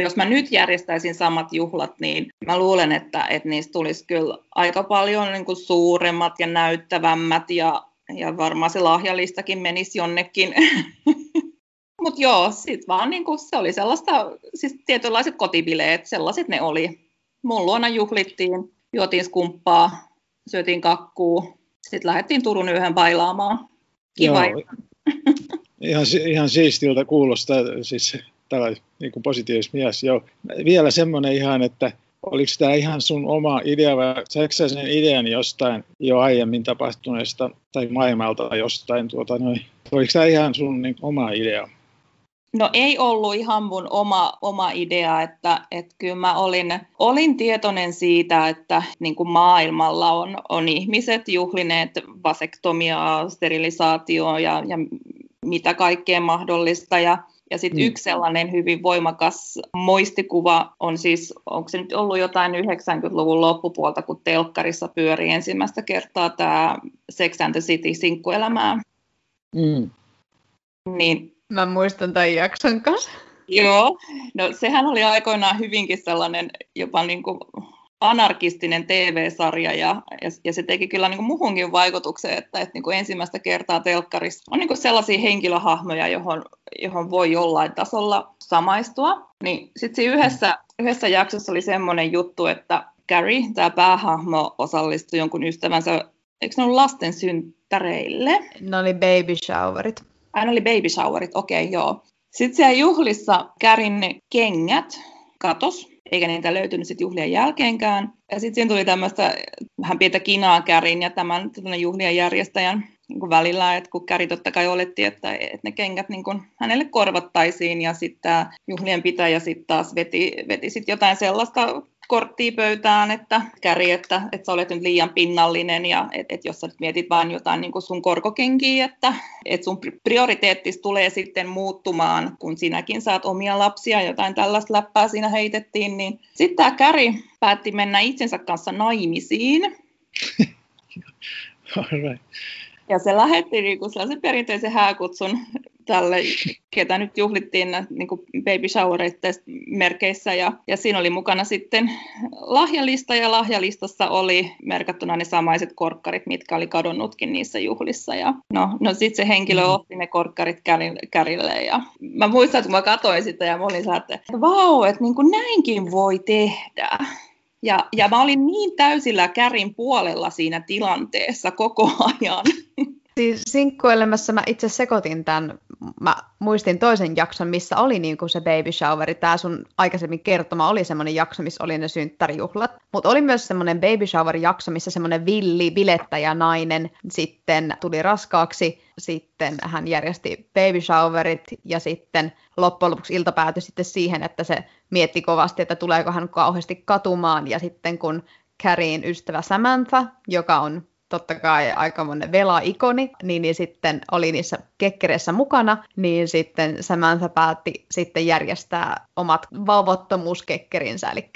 jos mä nyt järjestäisin samat juhlat, niin mä luulen, että, että niistä tulisi kyllä aika paljon niin kuin suuremmat ja näyttävämmät ja, ja varmaan se lahjalistakin menisi jonnekin. Mutta joo, sitten vaan niin kuin se oli sellaista, siis tietynlaiset kotibileet, sellaiset ne oli. Mun luona juhlittiin, juotiin skumppaa, syötiin kakkuu, sitten lähdettiin Turun yhden bailaamaan. Kiva. Joo, ihan, ihan siistiltä kuulostaa, siis tällä niin kuin positiivis mies. Joo. Vielä semmoinen ihan, että oliko tämä ihan sun oma idea vai saiko sen idean jostain jo aiemmin tapahtuneesta tai maailmalta jostain? Tuota, noin. Oliko tämä ihan sun niin, oma idea? No ei ollut ihan mun oma, oma idea, että, että kyllä mä olin, olin tietoinen siitä, että niin kuin maailmalla on, on ihmiset juhlineet vasektomiaa, sterilisaatioa ja, ja mitä kaikkea mahdollista. Ja ja sitten mm. yksi sellainen hyvin voimakas muistikuva on siis, onko se nyt ollut jotain 90-luvun loppupuolta, kun telkkarissa pyörii ensimmäistä kertaa tämä Sex and the City sinkkuelämää. Mm. Niin, Mä muistan tämän jakson kanssa. Joo, no sehän oli aikoinaan hyvinkin sellainen jopa niin kuin anarkistinen TV-sarja ja, ja, ja se teki kyllä niin kuin muhunkin vaikutuksen, että, että niin kuin ensimmäistä kertaa telkkarissa on niin kuin sellaisia henkilöhahmoja, johon, johon voi jollain tasolla samaistua. Niin sitten yhdessä, yhdessä jaksossa oli semmoinen juttu, että Gary, tämä päähahmo, osallistui jonkun ystävänsä, eikö ne ollut lasten synttäreille? Ne oli baby showerit. Ai ne oli baby showerit, okei, okay, joo. Sitten siellä juhlissa Kärin kengät katos eikä niitä löytynyt sitten juhlien jälkeenkään. Ja sitten siinä tuli tämmöistä vähän pientä kinaa Kärin ja tämän juhlien järjestäjän niin välillä, että kun Käri totta kai oletti, että, että ne kengät niin kuin hänelle korvattaisiin ja sitten juhlien pitäjä sitten taas veti, veti sit jotain sellaista korttia pöytään, että käri, että, että sä olet nyt liian pinnallinen ja että et jos sä nyt mietit vain jotain niin kuin sun korkokenkiä, että et sun prioriteettis tulee sitten muuttumaan, kun sinäkin saat omia lapsia, jotain tällaista läppää siinä heitettiin, niin sitten tämä käri päätti mennä itsensä kanssa naimisiin. right. Ja se lähetti niin kuin sellaisen perinteisen hääkutsun tälle, ketä nyt juhlittiin niin kuin baby merkeissä. Ja, ja siinä oli mukana sitten lahjalista, ja lahjalistassa oli merkattuna ne samaiset korkkarit, mitkä oli kadonnutkin niissä juhlissa. Ja no, no sitten se henkilö mm. otti ne korkkarit kärille. Ja mä muistan, että kun mä katsoin sitä, ja mä olin että vau, että niin kuin näinkin voi tehdä. Ja, ja mä olin niin täysillä kärin puolella siinä tilanteessa koko ajan. Siis sinkkuelämässä mä itse sekoitin tämän, mä muistin toisen jakson, missä oli niinku se baby showeri. Tämä sun aikaisemmin kertoma oli semmoinen jakso, missä oli ne synttärijuhlat. Mutta oli myös semmoinen baby shower jakso, missä semmoinen villi bilettäjä nainen sitten tuli raskaaksi. Sitten hän järjesti baby showerit ja sitten loppujen lopuksi ilta päätyi sitten siihen, että se mietti kovasti, että tuleeko hän kauheasti katumaan. Ja sitten kun Carrien ystävä Samantha, joka on totta kai aikamoinen vela-ikoni, niin, niin sitten oli niissä kekkereissä mukana, niin sitten Samantha päätti sitten järjestää omat vauvottomuuskekkerinsä, eli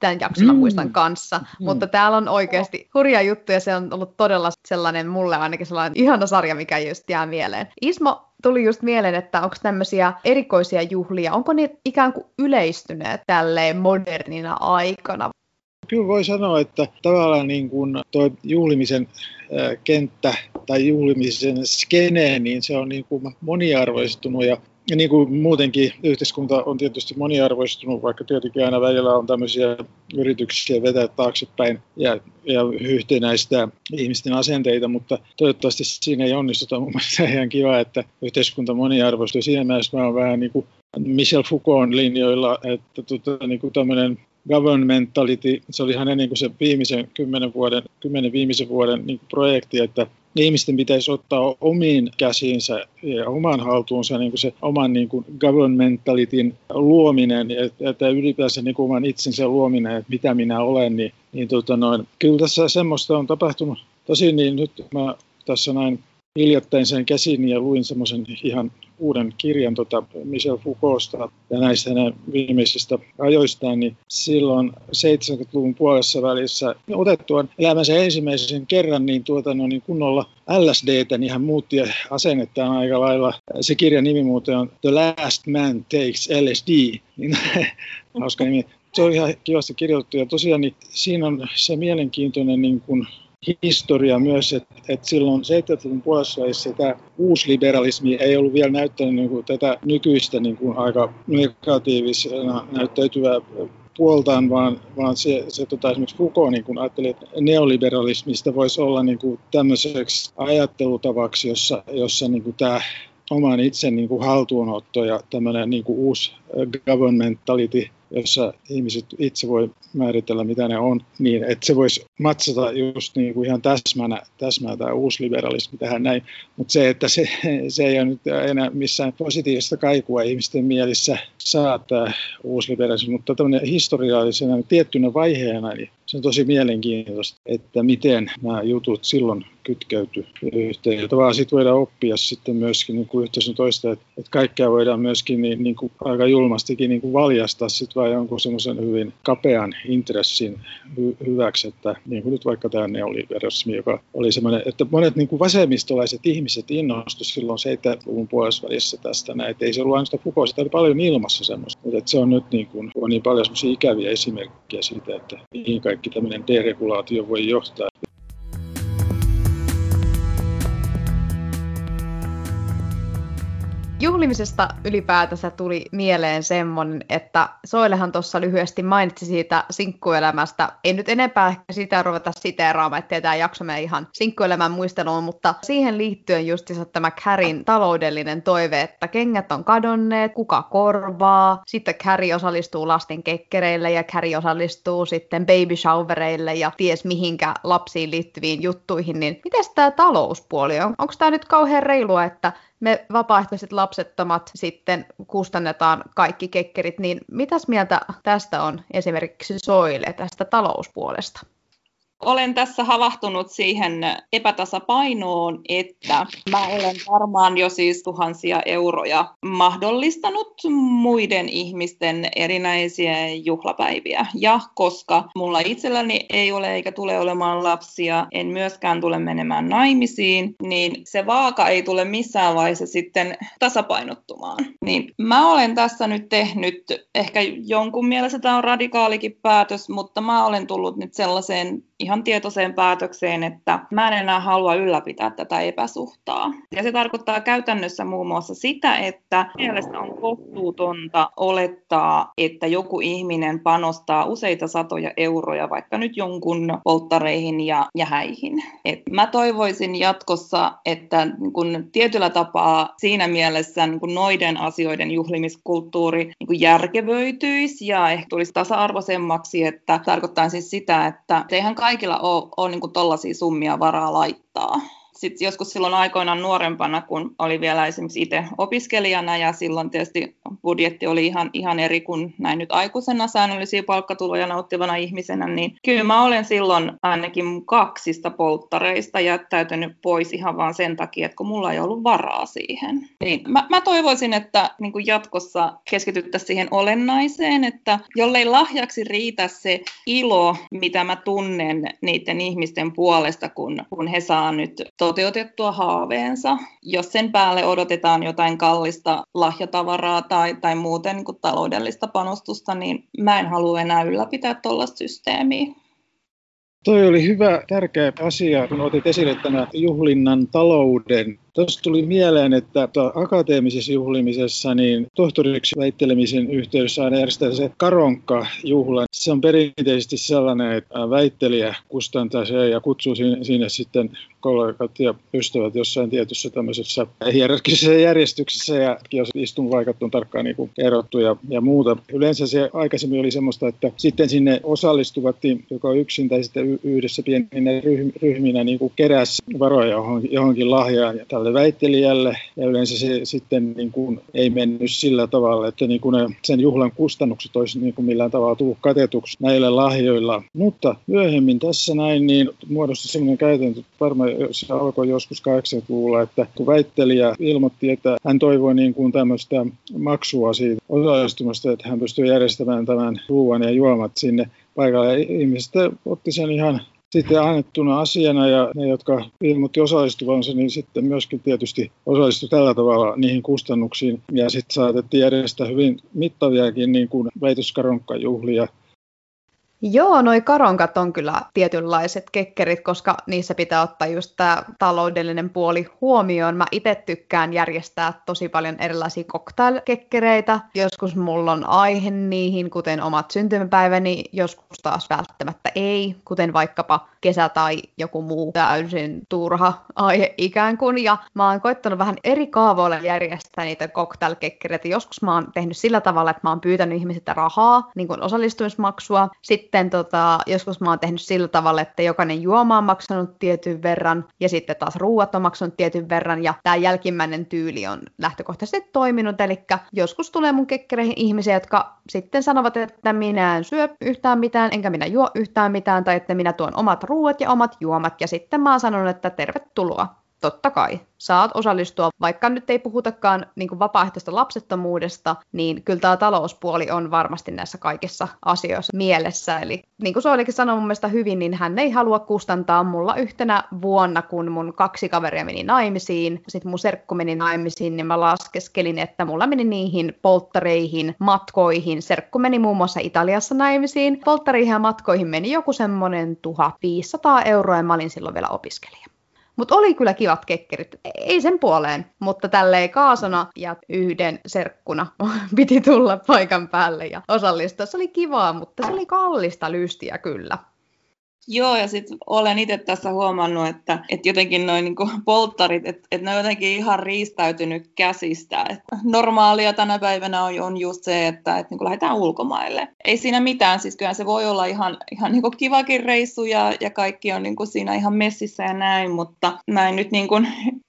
tämän jakson mm. mä muistan kanssa, mm. mutta täällä on oikeasti hurja juttu ja se on ollut todella sellainen mulle ainakin sellainen ihana sarja, mikä just jää mieleen. Ismo tuli just mieleen, että onko tämmöisiä erikoisia juhlia, onko ne ikään kuin yleistyneet tälleen modernina aikana? Kyllä voi sanoa, että tavallaan niin kuin tuo juhlimisen kenttä tai juhlimisen skene, niin se on niin kuin moniarvoistunut ja ja niin kuin muutenkin yhteiskunta on tietysti moniarvoistunut, vaikka tietenkin aina välillä on tämmöisiä yrityksiä vetää taaksepäin ja, ja yhtenäistä ihmisten asenteita, mutta toivottavasti siinä ei onnistuta. Mun mielestä ihan kiva, että yhteiskunta moniarvoistuu. Siinä mielessä mä olen vähän niin kuin Michel Foucault linjoilla, että tota, niin kuin tämmöinen governmentality, se oli hänen niin kuin se viimeisen kymmenen, vuoden, kymmenen viimeisen vuoden niin kuin projekti, että ihmisten pitäisi ottaa omiin käsiinsä ja oman haltuunsa niin kuin se oman niin kuin governmentalitin luominen, että, että ylipäänsä niin kuin oman itsensä luominen, että mitä minä olen, niin, niin tota noin, kyllä tässä semmoista on tapahtunut. Tosin niin nyt mä tässä näin hiljattain sen käsin ja luin semmoisen ihan uuden kirjan tota Michel Foucaultsta ja näistä hänen viimeisistä ajoistaan, niin silloin 70-luvun puolessa välissä otettuaan elämänsä ensimmäisen kerran niin, tuota, no, niin kunnolla LSDtä, niin hän muutti asennettaan aika lailla. Se kirjan nimi muuten on The Last Man Takes LSD, niin hauska nimi. Se on ihan kivasti kirjoitettu ja tosiaan niin siinä on se mielenkiintoinen niin kuin historia myös, että, että silloin 70-luvun puolessa tämä uusliberalismi ei ollut vielä näyttänyt niin kuin tätä nykyistä niin kuin aika negatiivisena näyttäytyvää puoltaan, vaan, vaan se, se tota, esimerkiksi Foucault niin kun ajatteli, että neoliberalismista voisi olla niin kuin tämmöiseksi ajattelutavaksi, jossa, jossa niin kuin tämä oman itsen niin kuin haltuunotto ja tämmöinen niin kuin uusi governmentality jossa ihmiset itse voi määritellä, mitä ne on, niin että se voisi matsata just niin kuin ihan täsmänä, täsmänä tämä uusliberalismi tähän näin. Mutta se, että se, se ei ole nyt enää missään positiivista kaikua ihmisten mielissä saa tämä uusliberalismi, mutta tämmöinen historiallisena tiettynä vaiheena, niin se on tosi mielenkiintoista, että miten nämä jutut silloin kytkeytyy yhteen. Ja tavallaan sitten voidaan oppia sitten myöskin niin kuin yhteisön toista, että, että kaikkea voidaan myöskin niin, niin kuin aika julmastikin niin kuin valjastaa sit vai jonkun semmoisen hyvin kapean intressin hy- hyväksi, että niin kuin nyt vaikka tämä neoliberalismi, joka oli semmoinen, että monet niin kuin vasemmistolaiset ihmiset innostuivat silloin 70-luvun puolessa tästä näin, että ei se ollut ainoastaan Foucault, sitä oli paljon ilmassa semmoista, mutta että se on nyt niin, kuin, on niin paljon semmoisia ikäviä esimerkkejä siitä, että mihin kaikki tämmöinen deregulaatio voi johtaa. Juhlimisesta ylipäätänsä tuli mieleen semmonen, että Soilehan tuossa lyhyesti mainitsi siitä sinkkuelämästä. Ei nyt enempää ehkä sitä ruveta siteeraamaan, ettei tämä jakso mene ihan sinkkuelämän muisteluun, mutta siihen liittyen justiinsa tämä Kärin taloudellinen toive, että kengät on kadonneet, kuka korvaa, sitten Käri osallistuu lasten kekkereille ja Käri osallistuu sitten baby showereille ja ties mihinkä lapsiin liittyviin juttuihin, niin miten tämä talouspuoli on? Onko tämä nyt kauhean reilua, että me vapaaehtoiset lapsettomat sitten kustannetaan kaikki kekkerit, niin mitäs mieltä tästä on esimerkiksi Soile tästä talouspuolesta? Olen tässä havahtunut siihen epätasapainoon, että mä olen varmaan jo siis tuhansia euroja mahdollistanut muiden ihmisten erinäisiä juhlapäiviä. Ja koska mulla itselläni ei ole eikä tule olemaan lapsia, en myöskään tule menemään naimisiin, niin se vaaka ei tule missään vaiheessa sitten tasapainottumaan. Niin mä olen tässä nyt tehnyt, ehkä jonkun mielestä tämä on radikaalikin päätös, mutta mä olen tullut nyt sellaiseen ihan tietoiseen päätökseen, että mä en enää halua ylläpitää tätä epäsuhtaa. Ja se tarkoittaa käytännössä muun muassa sitä, että mielestä on kohtuutonta olettaa, että joku ihminen panostaa useita satoja euroja vaikka nyt jonkun polttareihin ja, ja häihin. Et mä toivoisin jatkossa, että niin kun tietyllä tapaa siinä mielessä niin kun noiden asioiden juhlimiskulttuuri niin järkevöityisi ja ehkä tulisi tasa-arvoisemmaksi, että tarkoittaa siis sitä, että eihän kaikilla ole, ole niin tuollaisia summia varaa laittaa sitten joskus silloin aikoinaan nuorempana, kun oli vielä esimerkiksi itse opiskelijana ja silloin tietysti budjetti oli ihan, ihan eri kuin näin nyt aikuisena säännöllisiä palkkatuloja nauttivana ihmisenä, niin kyllä mä olen silloin ainakin kaksista polttareista jättäytynyt pois ihan vaan sen takia, että kun mulla ei ollut varaa siihen. Niin mä, mä toivoisin, että niin kuin jatkossa keskityttäisiin siihen olennaiseen, että jollei lahjaksi riitä se ilo, mitä mä tunnen niiden ihmisten puolesta, kun, kun he saa nyt toteutettua haaveensa. Jos sen päälle odotetaan jotain kallista lahjatavaraa tai, tai muuten niin kuin taloudellista panostusta, niin mä en halua enää ylläpitää tuollaista systeemiä. Toi oli hyvä, tärkeä asia, kun otit esille tämän juhlinnan talouden Tuossa tuli mieleen, että akateemisessa juhlimisessa niin tohtoriksi väittelemisen yhteydessä aina järjestetään se karonka-juhla. Se on perinteisesti sellainen, että väittelijä kustantaa se ja kutsuu sinne sitten kollegat ja ystävät jossain tietyssä tämmöisessä hierarkisessa järjestyksessä ja jos istumupaikat on tarkkaan niin kuin kerrottu ja, ja muuta. Yleensä se aikaisemmin oli semmoista, että sitten sinne osallistuvat, joko yksin tai sitten yhdessä pieninä ryhminä niin kuin keräsi varoja johonkin, johonkin lahjaan ja tälle tälle väittelijälle ja yleensä se sitten niin kuin ei mennyt sillä tavalla, että niin kuin ne, sen juhlan kustannukset olisi niin kuin millään tavalla tullut katetuksi näillä lahjoilla. Mutta myöhemmin tässä näin niin muodostui sellainen käytäntö, varmaan se alkoi joskus 80-luvulla, että kun väittelijä ilmoitti, että hän toivoi niin kuin tämmöistä maksua siitä osallistumasta, että hän pystyy järjestämään tämän ruoan ja juomat sinne paikalle. Ihmiset otti sen ihan sitten annettuna asiana ja ne, jotka ilmoitti osallistuvansa, niin sitten myöskin tietysti osallistui tällä tavalla niihin kustannuksiin. Ja sitten saatettiin järjestää hyvin mittaviakin niin kuin väitöskaronkkajuhlia Joo, noi karonkat on kyllä tietynlaiset kekkerit, koska niissä pitää ottaa just tämä taloudellinen puoli huomioon. Mä itse tykkään järjestää tosi paljon erilaisia cocktail-kekkereitä. Joskus mulla on aihe niihin, kuten omat syntymäpäiväni, joskus taas välttämättä ei, kuten vaikkapa kesä tai joku muu täysin turha aihe ikään kuin. Ja mä oon koittanut vähän eri kaavoilla järjestää niitä cocktail-kekkereitä. Joskus mä oon tehnyt sillä tavalla, että mä oon pyytänyt ihmisiltä rahaa, niin kuin osallistumismaksua. Sitten sitten tota, joskus mä oon tehnyt sillä tavalla, että jokainen juoma on maksanut tietyn verran ja sitten taas ruuat on maksanut tietyn verran ja tämä jälkimmäinen tyyli on lähtökohtaisesti toiminut. Eli joskus tulee mun kekkereihin ihmisiä, jotka sitten sanovat, että minä en syö yhtään mitään, enkä minä juo yhtään mitään, tai että minä tuon omat ruuat ja omat juomat, ja sitten mä oon sanonut, että tervetuloa totta kai saat osallistua, vaikka nyt ei puhutakaan niin vapaaehtoista lapsettomuudesta, niin kyllä tämä talouspuoli on varmasti näissä kaikissa asioissa mielessä. Eli niin kuin Soilikin sanoi mun mielestä hyvin, niin hän ei halua kustantaa mulla yhtenä vuonna, kun mun kaksi kaveria meni naimisiin, sitten mun serkku meni naimisiin, niin mä laskeskelin, että mulla meni niihin polttareihin, matkoihin. Serkku meni muun muassa Italiassa naimisiin. Polttareihin ja matkoihin meni joku semmoinen 1500 euroa ja mä olin silloin vielä opiskelija. Mutta oli kyllä kivat kekkerit, ei sen puoleen, mutta tälleen kaasona ja yhden serkkuna piti tulla paikan päälle ja osallistua. Se oli kivaa, mutta se oli kallista lystiä kyllä. Joo, ja sitten olen itse tässä huomannut, että, että jotenkin noin niin polttarit, että, että ne on jotenkin ihan riistäytynyt käsistä. Että normaalia tänä päivänä on, on just se, että, että niin lähdetään ulkomaille. Ei siinä mitään, siis kyllä se voi olla ihan, ihan niin kivakin reissu ja, ja kaikki on niin siinä ihan messissä ja näin, mutta näin nyt niin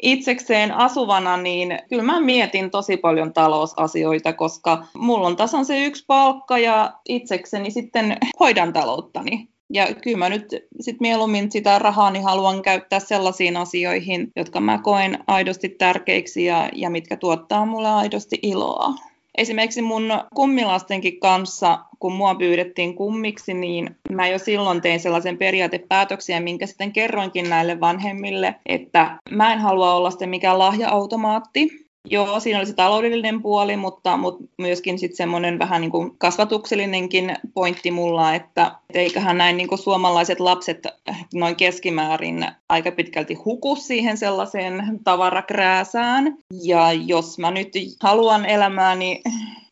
itsekseen asuvana, niin kyllä mä mietin tosi paljon talousasioita, koska mulla on tasan se yksi palkka ja itsekseni sitten hoidan talouttani. Ja kyllä mä nyt sit mieluummin sitä rahaa niin haluan käyttää sellaisiin asioihin, jotka mä koen aidosti tärkeiksi ja, ja mitkä tuottaa mulle aidosti iloa. Esimerkiksi mun kummilastenkin kanssa, kun mua pyydettiin kummiksi, niin mä jo silloin tein sellaisen periaatepäätöksiä, minkä sitten kerroinkin näille vanhemmille, että mä en halua olla sitten mikään lahja-automaatti, Joo, siinä oli se taloudellinen puoli, mutta, mutta myöskin sitten semmoinen vähän niin kuin kasvatuksellinenkin pointti mulla, että eiköhän näin niin kuin suomalaiset lapset noin keskimäärin aika pitkälti huku siihen sellaiseen tavarakrääsään. Ja jos mä nyt haluan elämääni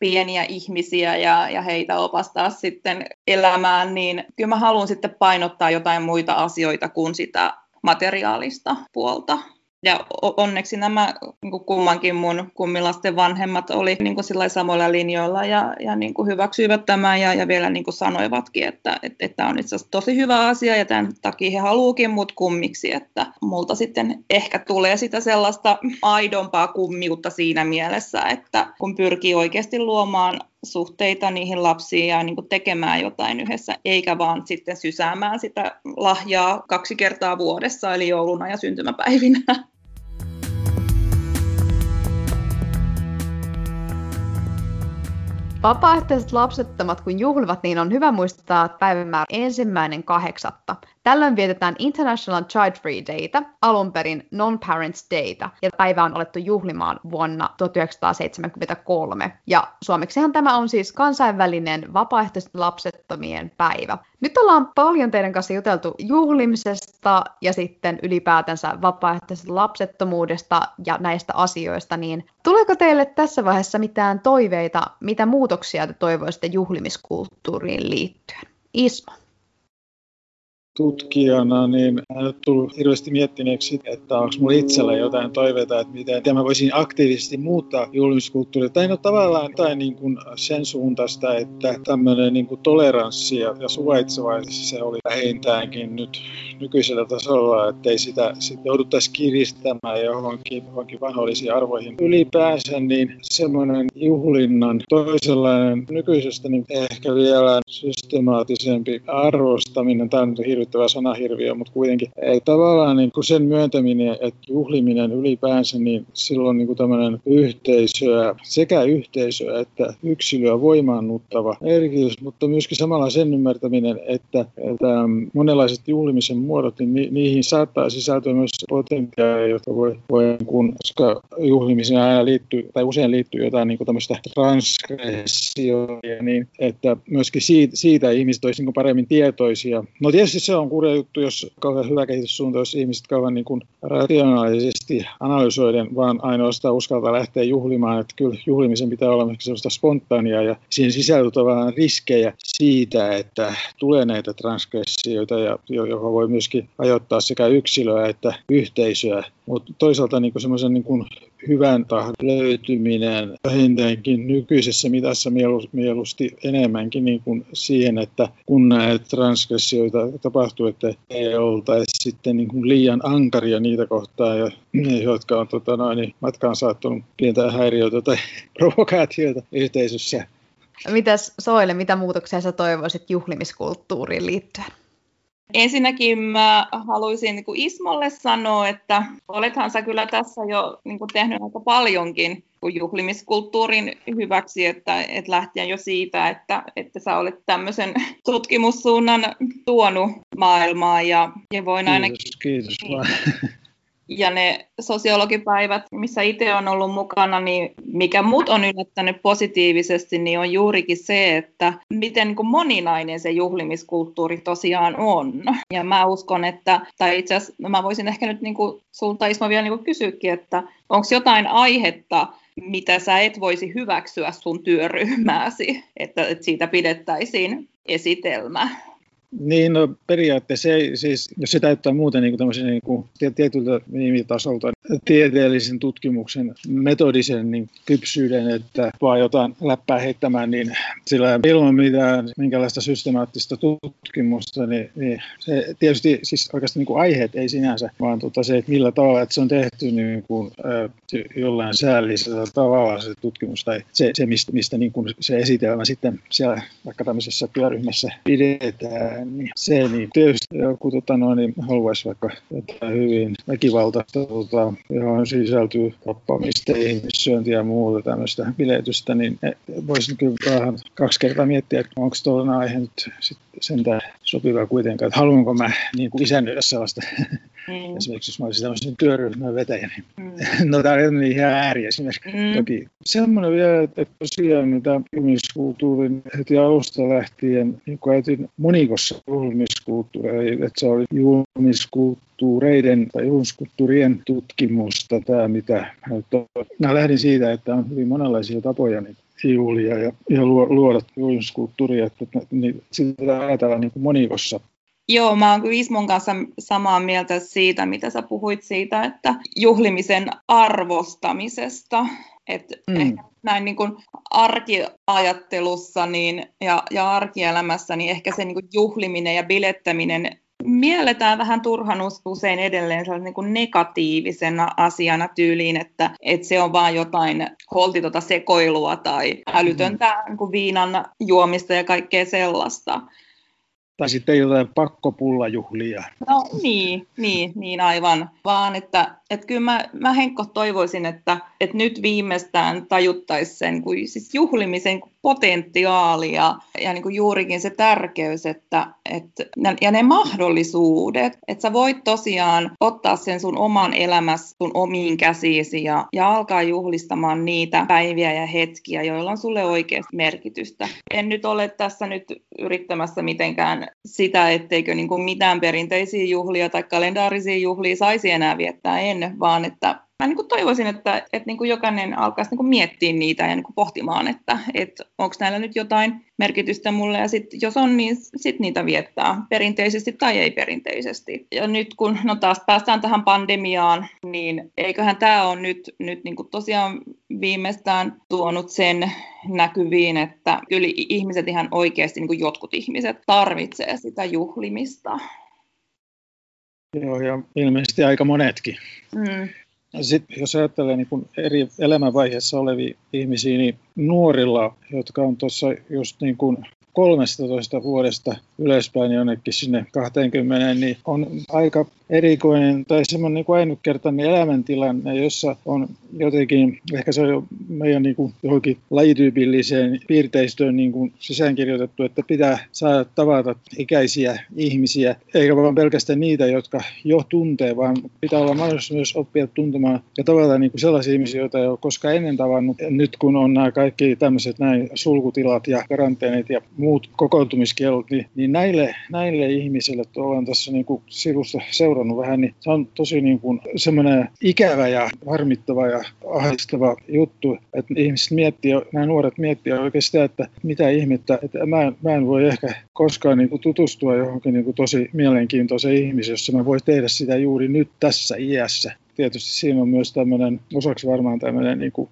pieniä ihmisiä ja, ja heitä opastaa sitten elämään, niin kyllä mä haluan sitten painottaa jotain muita asioita kuin sitä materiaalista puolta. Ja onneksi nämä niin kummankin mun kummilasten vanhemmat oli niin kuin samoilla linjoilla ja, ja niin kuin hyväksyivät tämän ja, ja vielä niin kuin sanoivatkin, että, että, että on itse asiassa tosi hyvä asia ja tämän takia he haluukin mut kummiksi, että multa sitten ehkä tulee sitä sellaista aidompaa kummiutta siinä mielessä, että kun pyrkii oikeasti luomaan suhteita niihin lapsiin ja niin kuin tekemään jotain yhdessä, eikä vaan sitten sysäämään sitä lahjaa kaksi kertaa vuodessa, eli jouluna ja syntymäpäivinä. Vapaaehtoiset lapsettomat kun juhlivat, niin on hyvä muistaa, että päivämäärä ensimmäinen kahdeksatta. Tällöin vietetään International Child Free Dayta, alun perin Non-Parents Dayta, ja päivä on alettu juhlimaan vuonna 1973. Ja suomeksihan tämä on siis kansainvälinen vapaaehtoiset lapsettomien päivä. Nyt ollaan paljon teidän kanssa juteltu juhlimisesta ja sitten ylipäätänsä vapaaehtoisesta lapsettomuudesta ja näistä asioista, niin tuleeko teille tässä vaiheessa mitään toiveita, mitä muutoksia te toivoisitte juhlimiskulttuuriin liittyen? Ismo tutkijana, niin en ole tullut hirveästi miettineeksi, että onko minulla itsellä jotain toiveita, että miten, mä voisin aktiivisesti muuttaa julkiskulttuuria. Tai no tavallaan jotain niin kuin sen suuntaista, että tämmöinen niin kuin toleranssi ja, suvaitsevaisuus se oli vähintäänkin nyt nykyisellä tasolla, että ei sitä sit jouduttaisi kiristämään johonkin, johonkin vanhoillisiin arvoihin. Ylipäänsä niin semmoinen juhlinnan toisenlainen nykyisestä niin ehkä vielä systemaattisempi arvostaminen, tämä on hirveän hirvittävä sanahirviö, mutta kuitenkin ei tavallaan niin kuin sen myöntäminen, että juhliminen ylipäänsä, niin silloin niin kuin tämmöinen yhteisöä, sekä yhteisöä että yksilöä voimaannuttava merkitys, mutta myöskin samalla sen ymmärtäminen, että, että monenlaiset juhlimisen muodot, niin ni, niihin saattaa sisältyä myös potentiaalia, jotka voi, voi kun, koska juhlimiseen aina liittyy, tai usein liittyy jotain niin kuin tämmöistä transgressioa, niin että myöskin siitä, siitä ihmiset olisivat niin paremmin tietoisia. No tietysti se kurja juttu, jos kauhean hyvä kehityssuunta, jos ihmiset kauhean niin kuin rationaalisesti analysoiden vaan ainoastaan uskaltaa lähteä juhlimaan, että kyllä juhlimisen pitää olla sellaista spontaania ja siihen sisältyy tavallaan riskejä siitä, että tulee näitä transgressioita, ja, joka voi myöskin ajoittaa sekä yksilöä että yhteisöä. Mutta toisaalta niin semmoisen niin hyvän tahdon löytyminen vähintäänkin nykyisessä mitassa mieluusti enemmänkin niin kuin siihen, että kun näitä transgressioita tapahtuu, että ei oltaisi sitten niin kuin liian ankaria niitä kohtaa, ja, jotka on tota noin, matkaan saattanut pientä häiriötä tai provokaatioita yhteisössä. Mitäs Soile, mitä muutoksia sä toivoisit juhlimiskulttuuriin liittyen? Ensinnäkin mä haluaisin niin kuin Ismolle sanoa, että olethan sä kyllä tässä jo niin kuin tehnyt aika paljonkin juhlimiskulttuurin hyväksi, että, että lähtien jo siitä, että, että sä olet tämmöisen tutkimussuunnan tuonut maailmaan ja, ja voin kiitos, ainakin... Kiitos vaan. Ja ne sosiologipäivät, missä itse on ollut mukana, niin mikä mut on yllättänyt positiivisesti, niin on juurikin se, että miten moninainen se juhlimiskulttuuri tosiaan on. Ja mä uskon, että, tai itse asiassa no mä voisin ehkä nyt niin kuin sulta Ismo vielä niin kysyäkin, että onko jotain aihetta, mitä sä et voisi hyväksyä sun työryhmääsi, että, että siitä pidettäisiin esitelmä. Niin, no periaatteessa ei, siis, jos se täyttää muuten niin niin tietyltä minimitasolta tieteellisen tutkimuksen metodisen niin kypsyyden, että vaan jotain läppää heittämään, niin sillä ilman mitään minkälaista systemaattista tutkimusta, niin, niin se tietysti siis oikeastaan niin kuin aiheet ei sinänsä, vaan tota se, että millä tavalla että se on tehty niin kuin, äh, jollain säällisellä tavalla se tutkimus tai se, se mistä, mistä niin kuin se esitelmä sitten siellä vaikka tämmöisessä työryhmässä pidetään, niin se niin tietysti joku tota, no, niin haluaisi vaikka jotain hyvin väkivaltaista, tota, johon sisältyy tappamista, ihmissyöntiä ja muuta tämmöistä biletystä, niin voisin kyllä vähän kaksi kertaa miettiä, että onko tuollainen aihe nyt sit sentään sopiva kuitenkaan, että haluanko mä niin kuin isännöidä sellaista, mm. esimerkiksi jos mä olisin tämmöisen työryhmän vetäjä, niin mm. no tämä on ihan ääriesimerkki mm. toki. Semmoinen vielä, että tosiaan mitä ihmiskulttuurin heti alusta lähtien, niin ajatin monikossa julmiskulttuuria, että se oli julmiskulttuureiden tai julmiskulttuurien tutkimusta, tämä mitä mä lähdin siitä, että on hyvin monenlaisia tapoja niin juhlia ja, ja luoda julmiskulttuuria, että, niin sitä ajatellaan niin monikossa. Joo, mä oon Ismon kanssa samaa mieltä siitä, mitä sä puhuit siitä, että juhlimisen arvostamisesta, että mm. ehkä näin niin kuin arkiajattelussa niin, ja, ja arkielämässä, niin ehkä se niin kuin juhliminen ja bilettäminen mielletään vähän turhan usein edelleen niin kuin negatiivisena asiana tyyliin, että, että se on vain jotain holtitonta sekoilua tai älytöntä mm. niin kuin viinan juomista ja kaikkea sellaista. Tai sitten jotain pakkopullajuhlia. No niin, niin, niin aivan. Vaan että, että kyllä mä, mä Henkko toivoisin, että, että nyt viimeistään tajuttaisi sen kuin, siis juhlimisen potentiaali ja, ja niin kuin juurikin se tärkeys että, että, ja ne mahdollisuudet, että sä voit tosiaan ottaa sen sun oman elämässä sun omiin käsiisi ja, ja alkaa juhlistamaan niitä päiviä ja hetkiä, joilla on sulle oikeasti merkitystä. En nyt ole tässä nyt yrittämässä mitenkään sitä, etteikö niin kuin mitään perinteisiä juhlia tai kalendaarisia juhlia saisi enää viettää ennen, vaan että mä niin kuin toivoisin, että, että niin kuin jokainen alkaisi niin kuin miettiä niitä ja niin kuin pohtimaan, että, että onko näillä nyt jotain merkitystä mulle, ja sit, jos on, niin sitten niitä viettää perinteisesti tai ei perinteisesti. Ja nyt kun no taas päästään tähän pandemiaan, niin eiköhän tämä ole nyt, nyt niin kuin tosiaan viimeistään tuonut sen näkyviin, että kyllä ihmiset ihan oikeasti, niin kuin jotkut ihmiset, tarvitsee sitä juhlimista. Joo, ja ilmeisesti aika monetkin. Mm. Sitten jos ajattelee niin kuin eri elämänvaiheessa olevia ihmisiä, niin nuorilla, jotka on tuossa just niin kuin 13 vuodesta ylöspäin jonnekin sinne 20, niin on aika erikoinen tai semmoinen niin kuin ainutkertainen elämäntilanne, jossa on jotenkin, ehkä se on jo meidän niin kuin johonkin lajityypilliseen piirteistöön niin kuin sisäänkirjoitettu, että pitää saada tavata ikäisiä ihmisiä, eikä vaan pelkästään niitä, jotka jo tuntee, vaan pitää olla mahdollisuus myös oppia tuntemaan ja tavata niin kuin sellaisia ihmisiä, joita ei ole koskaan ennen tavannut. Nyt kun on nämä kaikki tämmöiset näin sulkutilat ja karanteenit ja muut kokoontumiskielot, niin, niin näille, näille ihmisille, että olen tässä niin kuin sivusta seurannut vähän, niin se on tosi niin kuin semmoinen ikävä ja harmittava ja ahdistava juttu, että ihmiset miettii, nämä nuoret miettii sitä, että mitä ihmettä, että mä, mä en voi ehkä koskaan niin kuin tutustua johonkin niin kuin tosi mielenkiintoiseen ihmiseen, jossa mä voi tehdä sitä juuri nyt tässä iässä tietysti siinä on myös tämmöinen, osaksi varmaan tämmöinen niin kuin,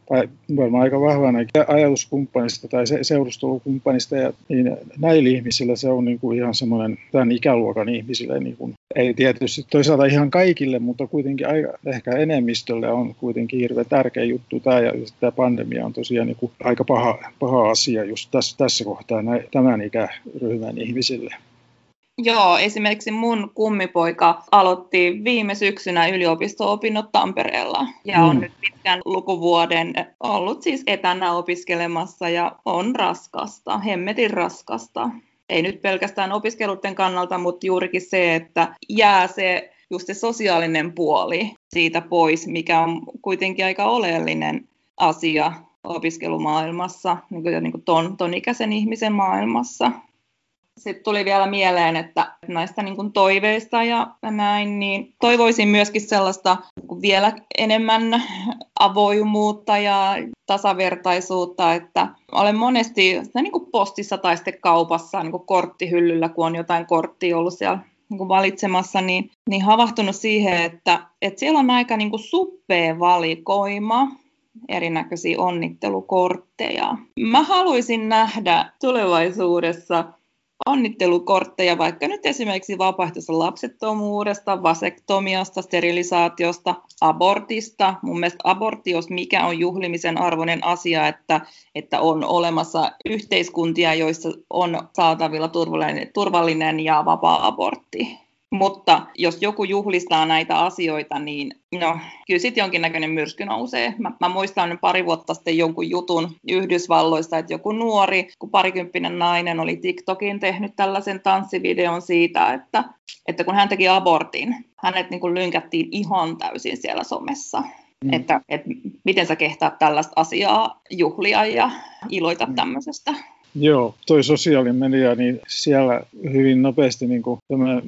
varmaan aika vahvana ajatuskumppanista tai seurustelukumppanista, ja niin näillä ihmisillä se on niin kuin ihan semmoinen tämän ikäluokan ihmisille, niin kuin, ei tietysti toisaalta ihan kaikille, mutta kuitenkin aika, ehkä enemmistölle on kuitenkin hirveän tärkeä juttu tämä, ja tämä pandemia on tosiaan niin kuin aika paha, paha asia just tässä, tässä kohtaa näin, tämän ikäryhmän ihmisille. Joo, esimerkiksi mun kummipoika aloitti viime syksynä yliopisto-opinnot Tampereella ja on mm. nyt pitkän lukuvuoden ollut siis etänä opiskelemassa ja on raskasta, hemmetin raskasta. Ei nyt pelkästään opiskeluiden kannalta, mutta juurikin se, että jää se just se sosiaalinen puoli siitä pois, mikä on kuitenkin aika oleellinen asia opiskelumaailmassa, niin kuin, niin kuin ton, ton ikäisen ihmisen maailmassa. Sitten tuli vielä mieleen, että näistä niin kuin toiveista ja näin, niin toivoisin myöskin sellaista vielä enemmän avoimuutta ja tasavertaisuutta, että olen monesti niin kuin postissa tai sitten kaupassa niin kuin korttihyllyllä, kun on jotain korttia ollut siellä niin kuin valitsemassa, niin, niin havahtunut siihen, että, että siellä on aika niin kuin suppea valikoima erinäköisiä onnittelukortteja. Mä haluaisin nähdä tulevaisuudessa onnittelukortteja vaikka nyt esimerkiksi vapaaehtoisesta lapsettomuudesta, vasektomiasta, sterilisaatiosta, abortista. Mun mielestä abortti, jos mikä on juhlimisen arvoinen asia, että, että on olemassa yhteiskuntia, joissa on saatavilla turvallinen, turvallinen ja vapaa abortti. Mutta jos joku juhlistaa näitä asioita, niin no, kyllä sitten jonkinnäköinen myrsky nousee. Mä, mä muistan pari vuotta sitten jonkun jutun Yhdysvalloista, että joku nuori, kun parikymppinen nainen oli TikTokin tehnyt tällaisen tanssivideon siitä, että, että kun hän teki abortin, hänet niin kuin lynkättiin ihan täysin siellä somessa. Mm. Että, että miten sä kehtaat tällaista asiaa juhlia ja iloita mm. tämmöisestä. Joo, toi sosiaalinen media, niin siellä hyvin nopeasti niin kuin,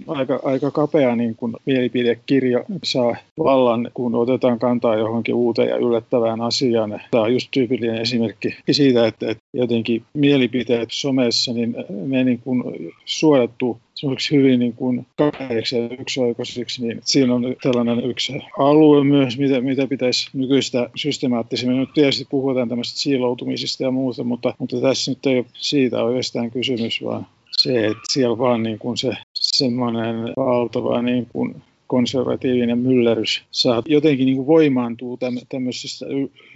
aika, aika kapea niin kuin, mielipidekirja saa vallan, kun otetaan kantaa johonkin uuteen ja yllättävään asiaan. Tämä on just tyypillinen esimerkki siitä, että, että jotenkin mielipiteet somessa, niin ne niin kuin suodattuu semmoiksi hyvin niin kuin kapeiksi ja yksioikoisiksi, niin siinä on tällainen yksi alue myös, mitä, mitä pitäisi nykyistä systemaattisemmin. Nyt tietysti puhutaan tämmöistä siiloutumisista ja muuta, mutta, mutta tässä nyt ei ole siitä oikeastaan kysymys, vaan se, että siellä vaan niin kuin se semmoinen valtava niin kuin konservatiivinen myllerys saa jotenkin niin kuin voimaantuu tämmöisessä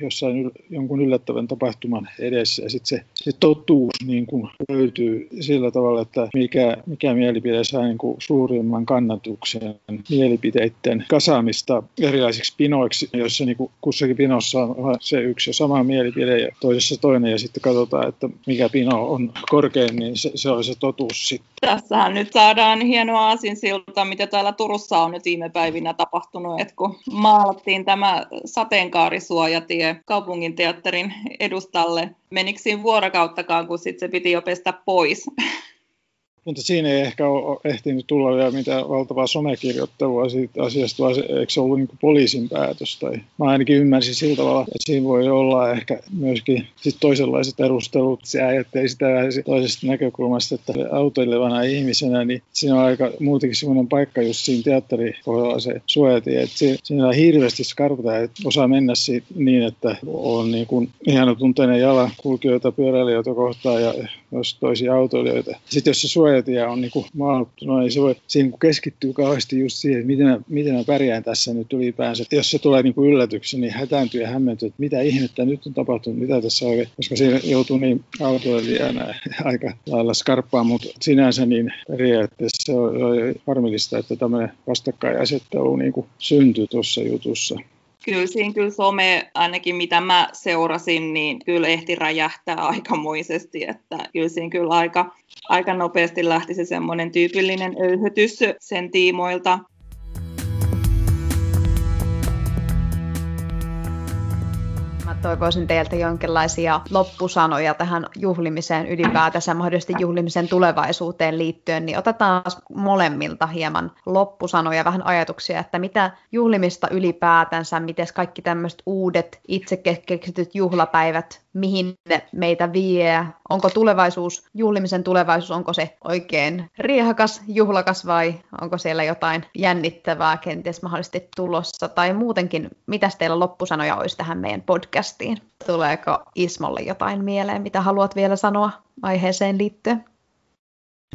jossain jonkun yllättävän tapahtuman edessä ja sitten se, se totuus niin kuin löytyy sillä tavalla, että mikä, mikä mielipide saa niin kuin suurimman kannatuksen mielipiteiden kasaamista erilaisiksi pinoiksi, jossa niin kuin kussakin pinossa on se yksi ja sama mielipide ja toisessa toinen ja sitten katsotaan, että mikä pino on korkein, niin se, se on se totuus sitten. Tässähän nyt saadaan hienoa asinsilta, mitä täällä Turussa on nyt viime päivinä tapahtunut, että kun maalattiin tämä sateenkaarisuojatie kaupungin teatterin edustalle, menikö siinä vuorokauttakaan, kun sitten se piti jo pestä pois. Mutta siinä ei ehkä ole ehtinyt tulla vielä mitään valtavaa somekirjoittelua siitä asiasta, vai eikö se ollut niin poliisin päätös? Tai mä ainakin ymmärsin sillä tavalla, että siinä voi olla ehkä myöskin sit toisenlaiset perustelut. Se ajatteli sitä toisesta näkökulmasta, että autoilevana ihmisenä, niin siinä on aika muutenkin semmoinen paikka just siinä teatterikohdalla se suojatie, että siinä on hirveästi skarpata, että osaa mennä siitä niin, että on niin kuin ihan tunteinen jalankulkijoita, pyöräilijöitä kohtaan ja myös toisia autoilijoita. Sitten jos se suojatie on niin maalattu, no ei se voi, siinä niin keskittyy kauheasti just siihen, että miten mä, miten mä pärjään tässä nyt ylipäänsä. Jos se tulee niin yllätyksen, niin hätääntyy ja hämmentyy, että mitä ihmettä nyt on tapahtunut, mitä tässä oikein, koska siinä joutuu niin autoilijana aika lailla skarppaan, mutta sinänsä niin periaatteessa se on harmillista, että tämmöinen vastakkainasettelu niin syntyy tuossa jutussa kyllä siinä kyllä some, ainakin mitä mä seurasin, niin kyllä ehti räjähtää aikamoisesti, että kyllä siinä kyllä aika, aika nopeasti lähti se semmoinen tyypillinen öyhötys sen tiimoilta. Toivoisin teiltä jonkinlaisia loppusanoja tähän juhlimiseen ylipäätänsä, mahdollisesti juhlimisen tulevaisuuteen liittyen, niin otetaan molemmilta hieman loppusanoja, vähän ajatuksia, että mitä juhlimista ylipäätänsä, miten kaikki tämmöiset uudet itse keksityt juhlapäivät, mihin meitä vie, onko tulevaisuus, juhlimisen tulevaisuus, onko se oikein riehakas, juhlakas vai onko siellä jotain jännittävää kenties mahdollisesti tulossa, tai muutenkin, mitä teillä loppusanoja olisi tähän meidän podcastiin. Tuleeko Ismolle jotain mieleen, mitä haluat vielä sanoa aiheeseen liittyen?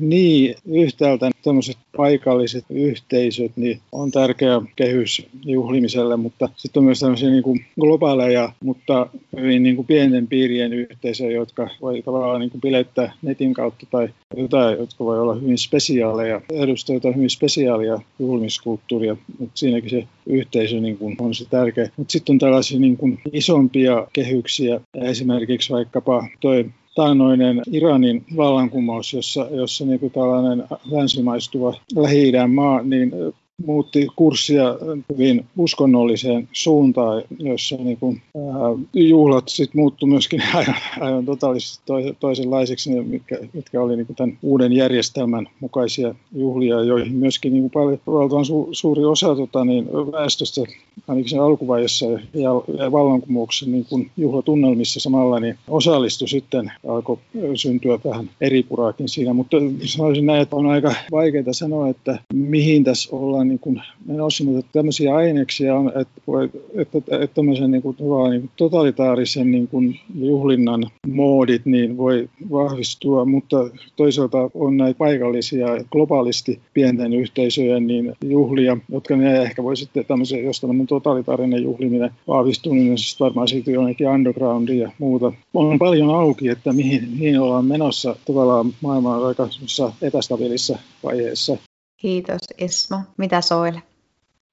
Niin, yhtäältä tämmöiset paikalliset yhteisöt niin on tärkeä kehys juhlimiselle, mutta sitten on myös tämmöisiä niin kuin globaaleja, mutta hyvin niin kuin pienten piirien yhteisöjä, jotka voi tavallaan niin kuin bilettää netin kautta tai jotain, jotka voi olla hyvin spesiaaleja, edustaa jotain hyvin spesiaalia juhlimiskulttuuria, mutta siinäkin se yhteisö niin kuin on se tärkeä. Mutta sitten on tällaisia niin kuin isompia kehyksiä, esimerkiksi vaikkapa toi taannoinen Iranin vallankumous, jossa, jossa niin kuin tällainen länsimaistuva lähi maa niin muutti kurssia hyvin uskonnolliseen suuntaan, jossa niin kuin, ää, juhlat sitten muuttui myöskin aivan, aivan totaalisesti toisenlaisiksi, mitkä, mitkä oli niin kuin tämän uuden järjestelmän mukaisia juhlia, joihin myöskin niin kuin paljon su, suuri osa tota, niin väestöstä, ainakin sen alkuvaiheessa ja, ja vallankumouksen niin kuin juhlatunnelmissa samalla, niin osallistui sitten, alkoi syntyä vähän eri puraakin siinä, mutta sanoisin näin, että on aika vaikeaa sanoa, että mihin tässä ollaan niin kuin menossa, mutta tämmöisiä aineksia on, että, että, että, että tämmöisen niin kuin, niin kuin totalitaarisen niin kuin juhlinnan moodit niin voi vahvistua, mutta toisaalta on näitä paikallisia globaalisti pienten yhteisöjen niin juhlia, jotka ne ehkä voi sitten tämmöisen, jos tämmöinen totalitaarinen juhliminen vahvistuu, niin se varmaan siirtyy jonnekin undergroundiin ja muuta. On paljon auki, että mihin, mihin ollaan menossa tavallaan maailman aika epästabiilissa vaiheessa. Kiitos Ismo. Mitä Soile?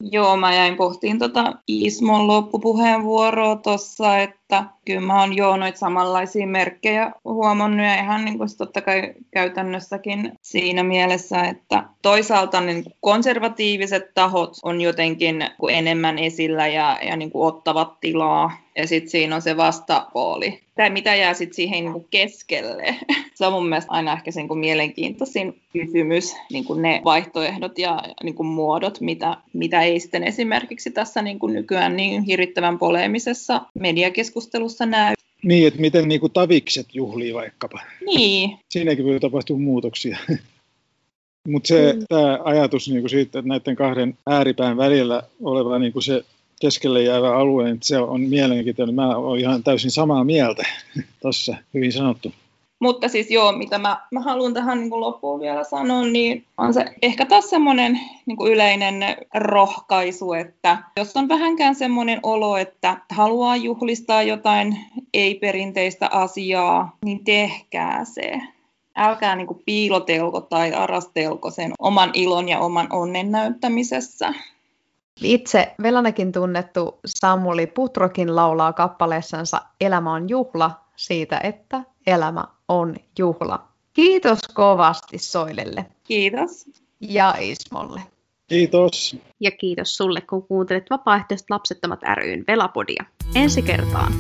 Joo, mä jäin pohtiin tota Ismon loppupuheenvuoroa tuossa, että kyllä mä oon joo noita samanlaisia merkkejä huomannut ja ihan niin kuin totta kai käytännössäkin siinä mielessä, että toisaalta niin konservatiiviset tahot on jotenkin enemmän esillä ja, ja niin kuin ottavat tilaa ja sitten siinä on se vastapuoli. Tai mitä jää sitten siihen niin kuin keskelle. Se on mun mielestä aina ehkä sen kuin mielenkiintoisin kysymys, niin kuin ne vaihtoehdot ja niin kuin muodot, mitä, mitä ei sitten esimerkiksi tässä niin kuin nykyään niin hirvittävän poleemisessa mediakeskustelussa näy. Niin, että miten niin kuin tavikset juhlii vaikkapa. Niin. Siinäkin voi tapahtua muutoksia. Mutta se mm. tämä ajatus niin kuin siitä, että näiden kahden ääripään välillä oleva niin kuin se keskelle jäävä alue, niin se on mielenkiintoinen. Mä olen ihan täysin samaa mieltä tuossa, hyvin sanottu. Mutta siis joo, mitä mä, mä haluan tähän niin kuin loppuun vielä sanoa, niin on se ehkä taas semmoinen niin kuin yleinen rohkaisu, että jos on vähänkään semmoinen olo, että haluaa juhlistaa jotain ei-perinteistä asiaa, niin tehkää se. Älkää niin kuin piilotelko tai arastelko sen oman ilon ja oman onnen näyttämisessä. Itse Velanakin tunnettu Samuli Putrokin laulaa kappaleessansa Elämä on juhla siitä, että elämä on juhla. Kiitos kovasti Soilelle. Kiitos. Ja Ismolle. Kiitos. Ja kiitos sulle, kun kuuntelet Vapaaehtoiset lapsettomat ryn Velapodia. Ensi kertaan.